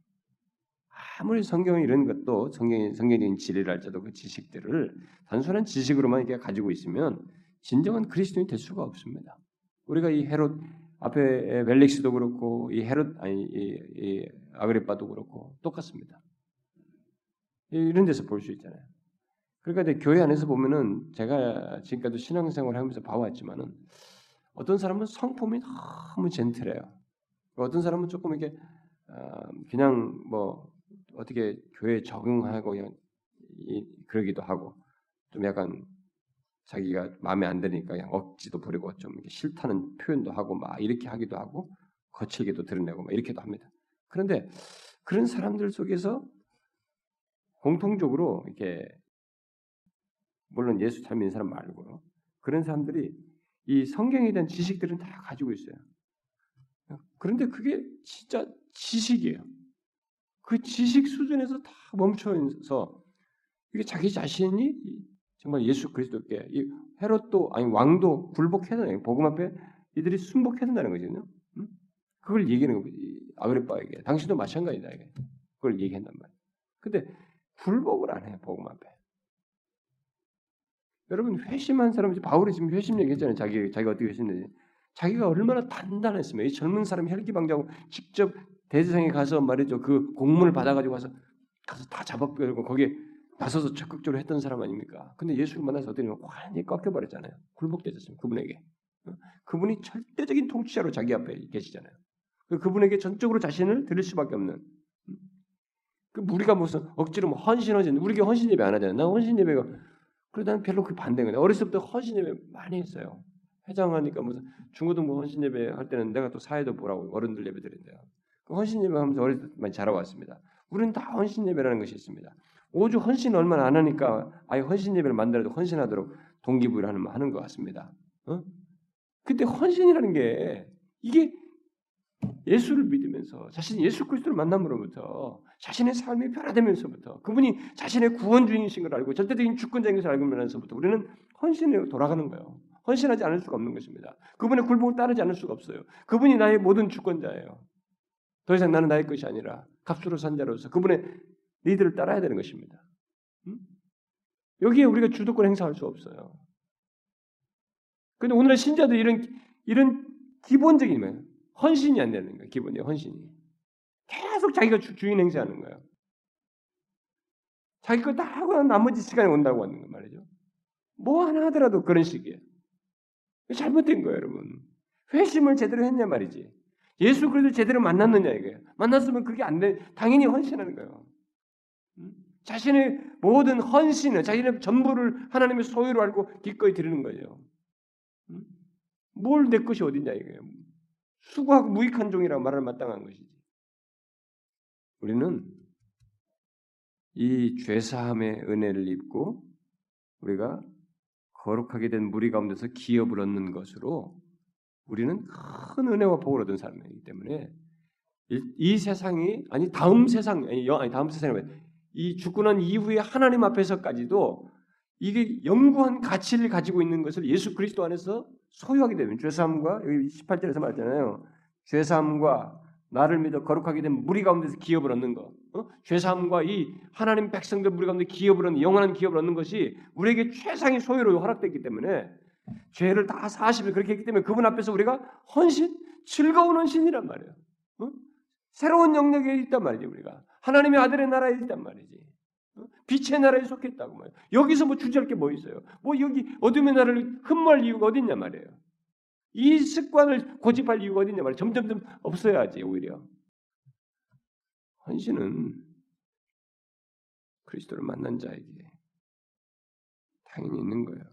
아무리 성경이 이런 것도 성경 성경적인 진리를 할지라도 그 지식들을 단순한 지식으로만 이렇게 가지고 있으면 진정한 그리스도인이 될 수가 없습니다. 우리가 이 헤롯 앞에 벨릭스도 그렇고 이 헤롯 아니 이, 이 아그리빠도 그렇고 똑같습니다. 이런 데서 볼 수 있잖아요. 그러니까 교회 안에서 보면은 제가 지금까지 신앙생활 하면서 봐왔지만은 어떤 사람은 성품이 너무 젠틀해요. 어떤 사람은 조금 이렇게 어, 그냥 뭐 어떻게 교회에 적응하고 그러기도 하고 좀 약간 자기가 마음에 안 드니까 그냥 억지도 부리고 좀 싫다는 표현도 하고 막 이렇게 하기도 하고 거칠게도 드러내고 막 이렇게도 합니다. 그런데 그런 사람들 속에서 공통적으로 이렇게 물론 예수 잘 믿는 사람 말고 그런 사람들이 이 성경에 대한 지식들은 다 가지고 있어요. 그런데 그게 진짜 지식이에요. 그 지식 수준에서 다 멈춰서 이게 자기 자신이 정말 예수 그리스도께 이 헤롯도 아니 왕도 굴복해야 되는 복음 앞에 이들이 순복해야 된다는 거거든요. 응? 그걸 얘기하는 거지 아그리빠에게 당신도 마찬가지다 이게 그걸 얘기한단 말이에요. 근데 굴복을 안 해요 복음 앞에. 여러분 회심한 사람 바울이 지금 회심 얘기했잖아요. 자기 자기가 어떻게 회심했는지. 자기가 얼마나 단단했으면 이 젊은 사람이 혈기방자고 직접 대제상에 가서 말이죠 그 공문을 받아가지고 가서 가서 다 잡아버리고 거기에 나서서 적극적으로 했던 사람 아닙니까? 근데 예수를 만나서 어떻게 완전히 꺾여버렸잖아요. 굴복되셨습니다. 그분에게. 어? 그분이 절대적인 통치자로 자기 앞에 계시잖아요. 그 그분에게 전적으로 자신을 드릴 수밖에 없는. 음? 그 우리가 무슨 억지로 뭐 헌신 헌신 우리가 헌신 예배 안 하잖아요. 나 헌신 예배가 그래도 나는 별로 그 반대거든요. 어렸을 때부터 헌신 예배 많이 했어요. 회장하니까 무슨 중고등부 헌신 예배 할 때는 내가 또 사회도 보라고 어른들 예배 드린대요. 그 헌신 예배 하면서 어렸을 때 많이 자라왔습니다. 우리는 다 헌신 예배라는 것이 있습니다. 오주 헌신 얼마나 안 하니까 아예 헌신 예배를 만들어도 헌신하도록 동기부여를 하는 하는 것 같습니다. 어? 근데 헌신이라는 게 이게 예수를 믿으면서 자신 예수 그리스도를 만남으로부터 자신의 삶이 변화되면서부터 그분이 자신의 구원주인이신 걸 알고 절대적인 주권자인 것을 알고 면서부터 우리는 헌신에 돌아가는 거예요. 헌신하지 않을 수가 없는 것입니다. 그분의 굴복을 따르지 않을 수가 없어요. 그분이 나의 모든 주권자예요. 더 이상 나는 나의 것이 아니라 값으로 산 자로서 그분의 리드를 따라야 되는 것입니다. 음? 여기에 우리가 주도권 행사할 수 없어요. 근데 오늘의 신자들 이런 이런 기본적인. 헌신이 안 되는 거예요. 기본이 헌신이. 계속 자기가 주, 인 행세하는 거예요. 자기 거 다 하고 나머지 시간에 온다고 하는 거 말이죠. 뭐 하나 하더라도 그런 식이에요. 잘못된 거예요, 여러분. 회심을 제대로 했냐 말이지. 예수 그리스도 제대로 만났느냐 이거예요. 만났으면 그게 안 돼. 당연히 헌신하는 거예요. 자신의 모든 헌신을 자신의 전부를 하나님의 소유로 알고 기꺼이 드리는 거예요. 뭘내 것이 어딨냐 이거예요. 수고하고 무익한 종이라고 말할 마땅한 것이지. 우리는 이 죄사함의 은혜를 입고 우리가 거룩하게 된 무리 가운데서 기업을 얻는 것으로 우리는 큰 은혜와 복을 얻은 사람이기 때문에 이, 이 세상이 아니 다음 세상 아니, 아니 다음 세상이 이 죽고 난 이후에 하나님 앞에서까지도 이게 영구한 가치를 가지고 있는 것을 예수 그리스도 안에서 소유하게 되면 죄사함과 여기 18절에서 말했잖아요. 죄사함과 나를 믿어 거룩하게 된 무리 가운데서 기업을 얻는 것. 어? 죄사함과 이 하나님 백성들 무리 가운데 기업을 얻는 영원한 기업을 얻는 것이 우리에게 최상의 소유로 허락됐기 때문에 죄를 다 사십을 그렇게 했기 때문에 그분 앞에서 우리가 헌신, 즐거운 헌신이란 말이에요. 어? 새로운 영역에 있단 말이지 우리가. 하나님의 아들의 나라에 있단 말이지. 어? 빛의 나라에 속했다고 말이에요. 여기서 뭐 주저할 게 뭐 있어요? 뭐 여기 어둠의 나라를 흠모할 이유가 어딨냐 말이에요. 이 습관을 고집할 이유가 어딨냐 말이에요. 점점점 없어야지 오히려. 헌신은 그리스도를 만난 자에게 당연히 있는 거예요.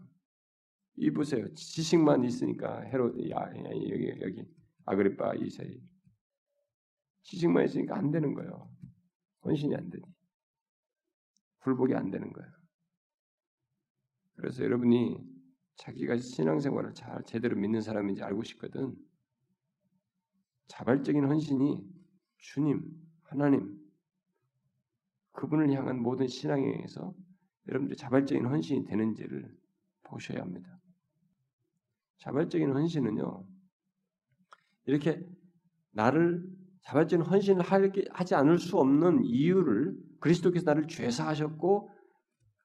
이 보세요. 지식만 있으니까 헤롯 야, 여기 여기 아그리파 이세이 지식만 있으니까 안 되는 거예요. 헌신이 안 되니. 굴복이 안 되는 거예요. 그래서 여러분이 자기가 신앙생활을 잘 제대로 믿는 사람인지 알고 싶거든. 자발적인 헌신이 주님, 하나님, 그분을 향한 모든 신앙에서 여러분들이 자발적인 헌신이 되는지를 보셔야 합니다. 자발적인 헌신은요, 이렇게 나를 자발적인 헌신을 하지 않을 수 없는 이유를 그리스도께서 나를 죄사하셨고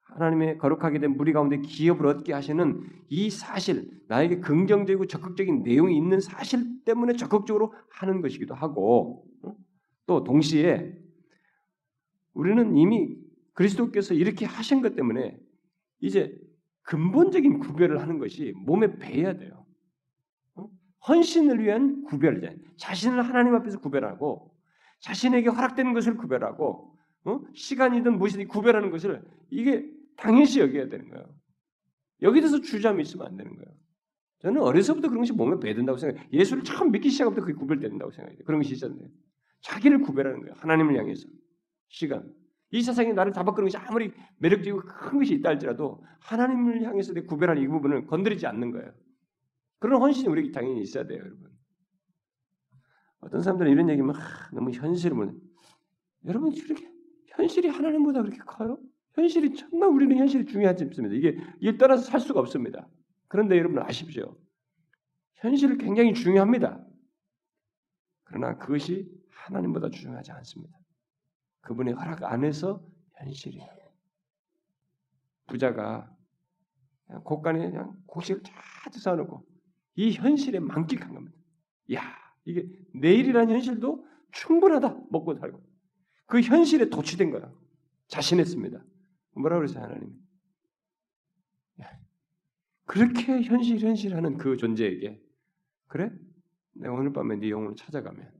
하나님의 거룩하게 된 무리 가운데 기업을 얻게 하시는 이 사실, 나에게 긍정적이고 적극적인 내용이 있는 사실 때문에 적극적으로 하는 것이기도 하고, 또 동시에 우리는 이미 그리스도께서 이렇게 하신 것 때문에 이제 근본적인 구별을 하는 것이 몸에 배야 돼요. 헌신을 위한 구별이잖아요. 자신을 하나님 앞에서 구별하고 자신에게 허락되는 것을 구별하고 어? 시간이든 무엇이든 구별하는 것을 이게 당연시 여겨야 되는 거예요. 여기 대해서 주저함이 있으면 안 되는 거예요. 저는 어려서부터 그런 것이 몸에 배든다고 생각해요. 예수를 처음 믿기 시작부터 그게 구별된다고 생각해요. 그런 것이 있었는데 자기를 구별하는 거예요. 하나님을 향해서 시간. 이 세상에 나를 잡아끄는 것이 아무리 매력적이고 큰 것이 있다 할지라도 하나님을 향해서 내 구별할 이 부분을 건드리지 않는 거예요. 그런 헌신이 우리에게 당연히 있어야 돼요, 여러분. 어떤 사람들은 이런 얘기면 하, 너무 현실을 못. 여러분 이렇게 현실이 하나님보다 그렇게 커요? 현실이 정말 우리는 현실이 중요하지 않습니다. 이게 일 따라서 살 수가 없습니다. 그런데 여러분 아십시오. 현실은 굉장히 중요합니다. 그러나 그것이 하나님보다 중요하지 않습니다. 그분의 허락 안에서 현실이에요. 부자가 그냥 곳간에 그냥 곡식을 쫙 쌓아놓고 이 현실에 만끽한 겁니다. 야 이게 내일이라는 현실도 충분하다 먹고 살고 그 현실에 도취된 거라 자신했습니다. 뭐라 그러세요 하나님? 그렇게 현실 현실하는 그 존재에게 그래? 내가 오늘 밤에 네 영혼을 찾아가면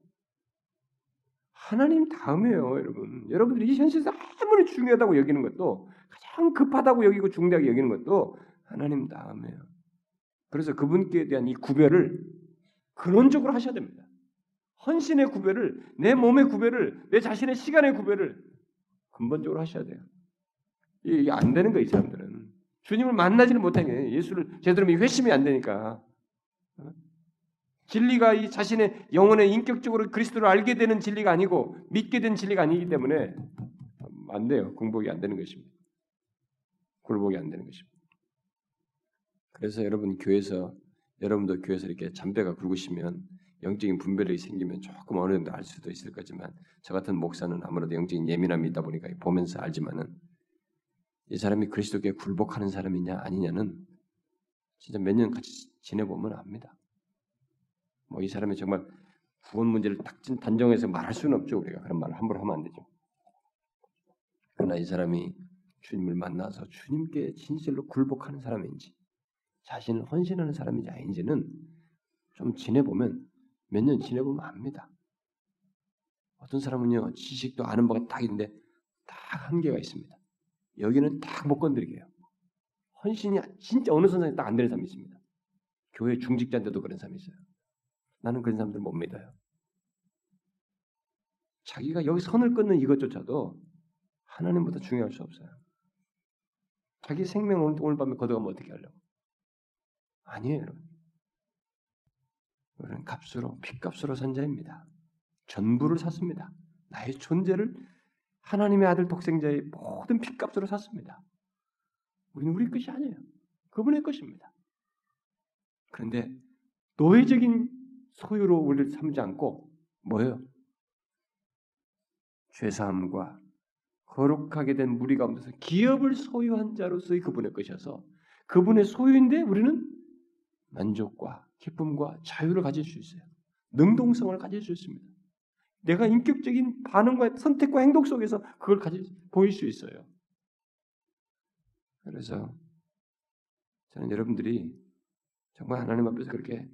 하나님 다음에요, 여러분. 여러분들이 이 현실에서 아무리 중요하다고 여기는 것도 가장 급하다고 여기고 중대하게 여기는 것도 하나님 다음에요. 그래서 그분께 대한 이 구별을 근원적으로 하셔야 됩니다. 헌신의 구별을 내 몸의 구별을 내 자신의 시간의 구별을 근본적으로 하셔야 돼요. 이게 안 되는 거예요, 이 사람들은. 주님을 만나지는 못하게 예수를 제대로 회심이 안 되니까. 진리가 이 자신의 영혼의 인격적으로 그리스도를 알게 되는 진리가 아니고 믿게 된 진리가 아니기 때문에 안 돼요. 공복이 안 되는 것입니다. 굴복이 안 되는 것입니다. 그래서 여러분 교회에서 여러분도 교회에서 이렇게 잠배가 굵으시면 영적인 분별력이 생기면 조금 어느 정도 알 수도 있을 거지만 저 같은 목사는 아무래도 영적인 예민함이 있다 보니까 보면서 알지만은 이 사람이 그리스도께 굴복하는 사람이냐 아니냐는 진짜 몇 년 같이 지내보면 압니다. 뭐 이 사람이 정말 구원 문제를 딱 단정해서 말할 수는 없죠. 우리가 그런 말을 함부로 하면 안 되죠. 그러나 이 사람이 주님을 만나서 주님께 진실로 굴복하는 사람인지 자신을 헌신하는 사람인지 아닌지는 좀 지내보면 몇 년 지내보면 압니다. 어떤 사람은요 지식도 아는 바가 딱 있는데 딱 한계가 있습니다. 여기는 딱 못 건드리게요. 헌신이 진짜 어느 선상에 딱 안 되는 사람이 있습니다. 교회 중직자인데도 그런 사람이 있어요. 나는 그런 사람들 못 믿어요. 자기가 여기 선을 끊는 이것조차도 하나님보다 중요할 수 없어요. 자기 생명 오늘, 밤에 걷어가면 어떻게 하려고? 아니에요, 여러분. 우리는 값으로, 핏값으로 산 자입니다. 전부를 샀습니다. 나의 존재를 하나님의 아들 독생자의 모든 핏값으로 샀습니다. 우리는 우리 것이 아니에요. 그분의 것입니다. 그런데 노예적인 소유로 우리를 삼지 않고 뭐예요? 죄사함과 거룩하게 된 무리 가운데서 기업을 소유한 자로서의 그분의 것이어서 그분의 소유인데 우리는 만족과 기쁨과 자유를 가질 수 있어요. 능동성을 가질 수 있습니다. 내가 인격적인 반응과 선택과 행동 속에서 그걸 가질 보일 수 있어요. 그래서 저는 여러분들이 정말 하나님 앞에서 그렇게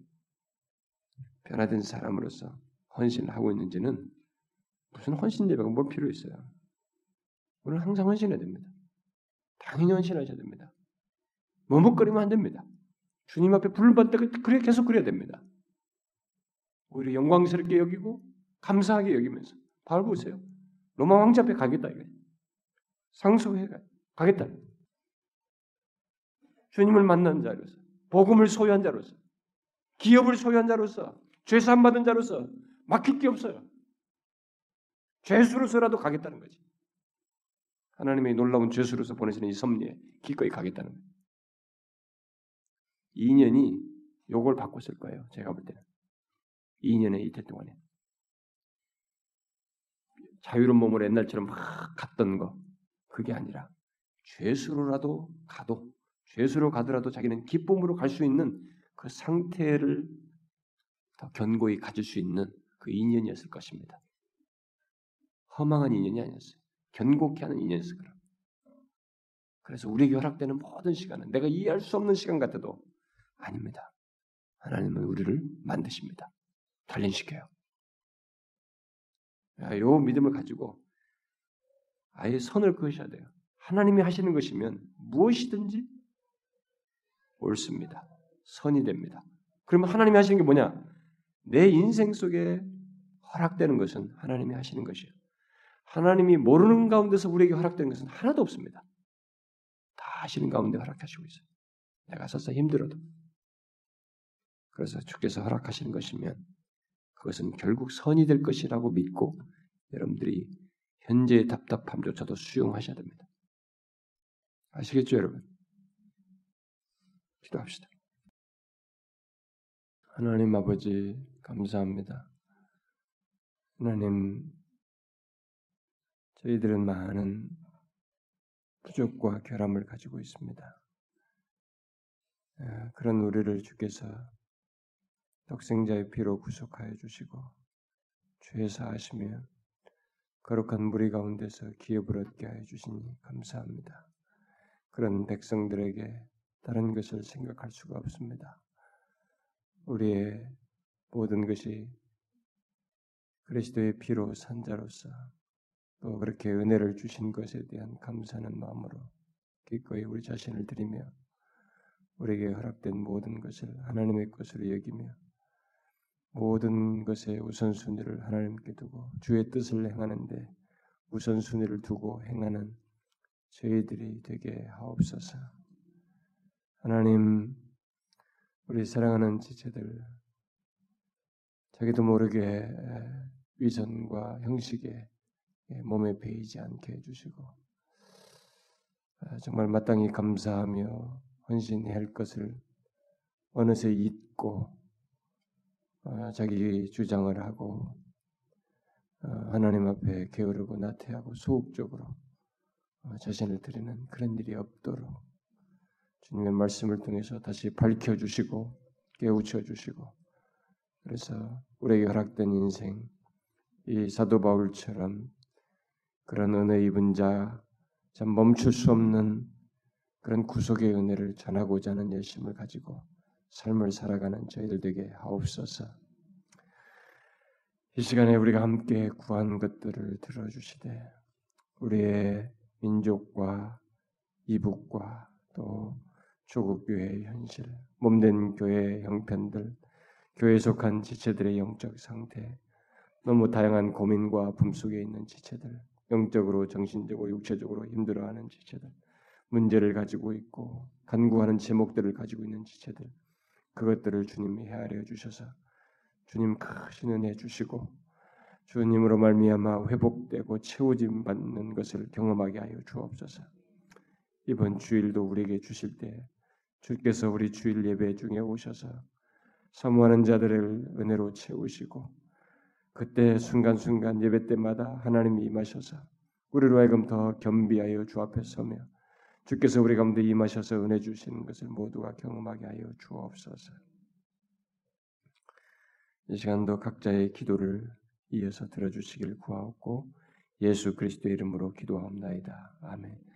변화된 사람으로서 헌신을 하고 있는지는 무슨 헌신 예배가 뭘 필요 있어요? 우리는 항상 헌신해야 됩니다. 당연히 헌신하셔야 됩니다. 머뭇거리면 안 됩니다. 주님 앞에 받을 때 그래 계속 그래야 됩니다. 오히려 영광스럽게 여기고 감사하게 여기면서 바로 보세요. 로마 왕자 앞에 가겠다 이거 상소해 가겠다. 주님을 만난 자로서 복음을 소유한 자로서, 기업을 소유한 자로서, 죄산 받은 자로서 막힐 게 없어요. 죄수로서라도 가겠다는 거지. 하나님의 놀라운 죄수로서 보내시는 이 섭리에 기꺼이 가겠다는 거예요. 2년이 요걸 바꿨을 거예요. 제가 볼 때는. 2년의 이틀 동안에. 자유로운 몸으로 옛날처럼 막 갔던 거. 그게 아니라 죄수로라도 가도 죄수로 가더라도 자기는 기쁨으로 갈 수 있는 그 상태를 더 견고히 가질 수 있는 그 인연이었을 것입니다. 허망한 인연이 아니었어요. 견고케 하는 인연이었을 거라. 그래서 우리에게 허락되는 모든 시간은 내가 이해할 수 없는 시간 같아도 아닙니다. 하나님은 우리를 만드십니다. 단련시켜요. 요 믿음을 가지고 아예 선을 그으셔야 돼요. 하나님이 하시는 것이면 무엇이든지 옳습니다. 선이 됩니다. 그러면 하나님이 하시는 게 뭐냐? 내 인생 속에 허락되는 것은 하나님이 하시는 것이에요. 하나님이 모르는 가운데서 우리에게 허락되는 것은 하나도 없습니다. 다 하시는 가운데 허락하시고 있어요. 내가 서서 힘들어도. 그래서 주께서 허락하시는 것이면 그것은 결국 선이 될 것이라고 믿고 여러분들이 현재의 답답함조차도 수용하셔야 됩니다. 아시겠죠, 여러분? 기도합시다. 하나님 아버지, 감사합니다. 하나님, 저희들은 많은 부족과 결함을 가지고 있습니다. 그런 우리를 주께서 독생자의 피로 구속하여 주시고 죄 사하시며 거룩한 무리 가운데서 기업을 얻게 하여 주시니 감사합니다. 그런 백성들에게 다른 것을 생각할 수가 없습니다. 우리의 모든 것이 그리스도의 피로 산 자로서 또 그렇게 은혜를 주신 것에 대한 감사하는 마음으로 기꺼이 우리 자신을 드리며 우리에게 허락된 모든 것을 하나님의 것으로 여기며 모든 것의 우선순위를 하나님께 두고 주의 뜻을 행하는데 우선순위를 두고 행하는 저희들이 되게 하옵소서. 하나님, 우리 사랑하는 지체들, 자기도 모르게 위선과 형식에 몸에 베이지 않게 해주시고, 아, 정말 마땅히 감사하며 헌신할 것을 어느새 잊고, 아, 자기 주장을 하고, 아, 하나님 앞에 게으르고 나태하고 소극적으로 어, 자신을 드리는 그런 일이 없도록 주님의 말씀을 통해서 다시 밝혀 주시고 깨우쳐 주시고 그래서 우리에게 허락된 인생 이 사도 바울처럼 그런 은혜 입은 자, 참 멈출 수 없는 그런 구속의 은혜를 전하고자 하는 열심을 가지고 삶을 살아가는 저희들 되게 하옵소서. 이 시간에 우리가 함께 구한 것들을 들어주시되 우리의 민족과 이북과 또 조국 교회의 현실, 몸된 교회의 형편들, 교회에 속한 지체들의 영적 상태, 너무 다양한 고민과 아픔 속에 있는 지체들, 영적으로, 정신적으로, 육체적으로 힘들어하는 지체들, 문제를 가지고 있고 간구하는 제목들을 가지고 있는 지체들, 그것들을 주님이 헤아려 주셔서 주님 크신 은혜 주시고 주님으로 말미암아 회복되고 채워짐 받는 것을 경험하게 하여 주옵소서. 이번 주일도 우리에게 주실 때 주께서 우리 주일 예배 중에 오셔서 사모하는 자들을 은혜로 채우시고 그때 순간순간 예배 때마다 하나님이 임하셔서 우리로 하여금 더 겸비하여 주 앞에 서며 주께서 우리 가운데 임하셔서 은혜 주시는 것을 모두가 경험하게 하여 주옵소서. 이 시간도 각자의 기도를 이어서 들어주시길 구하옵고 예수 그리스도의 이름으로 기도하옵나이다. 아멘.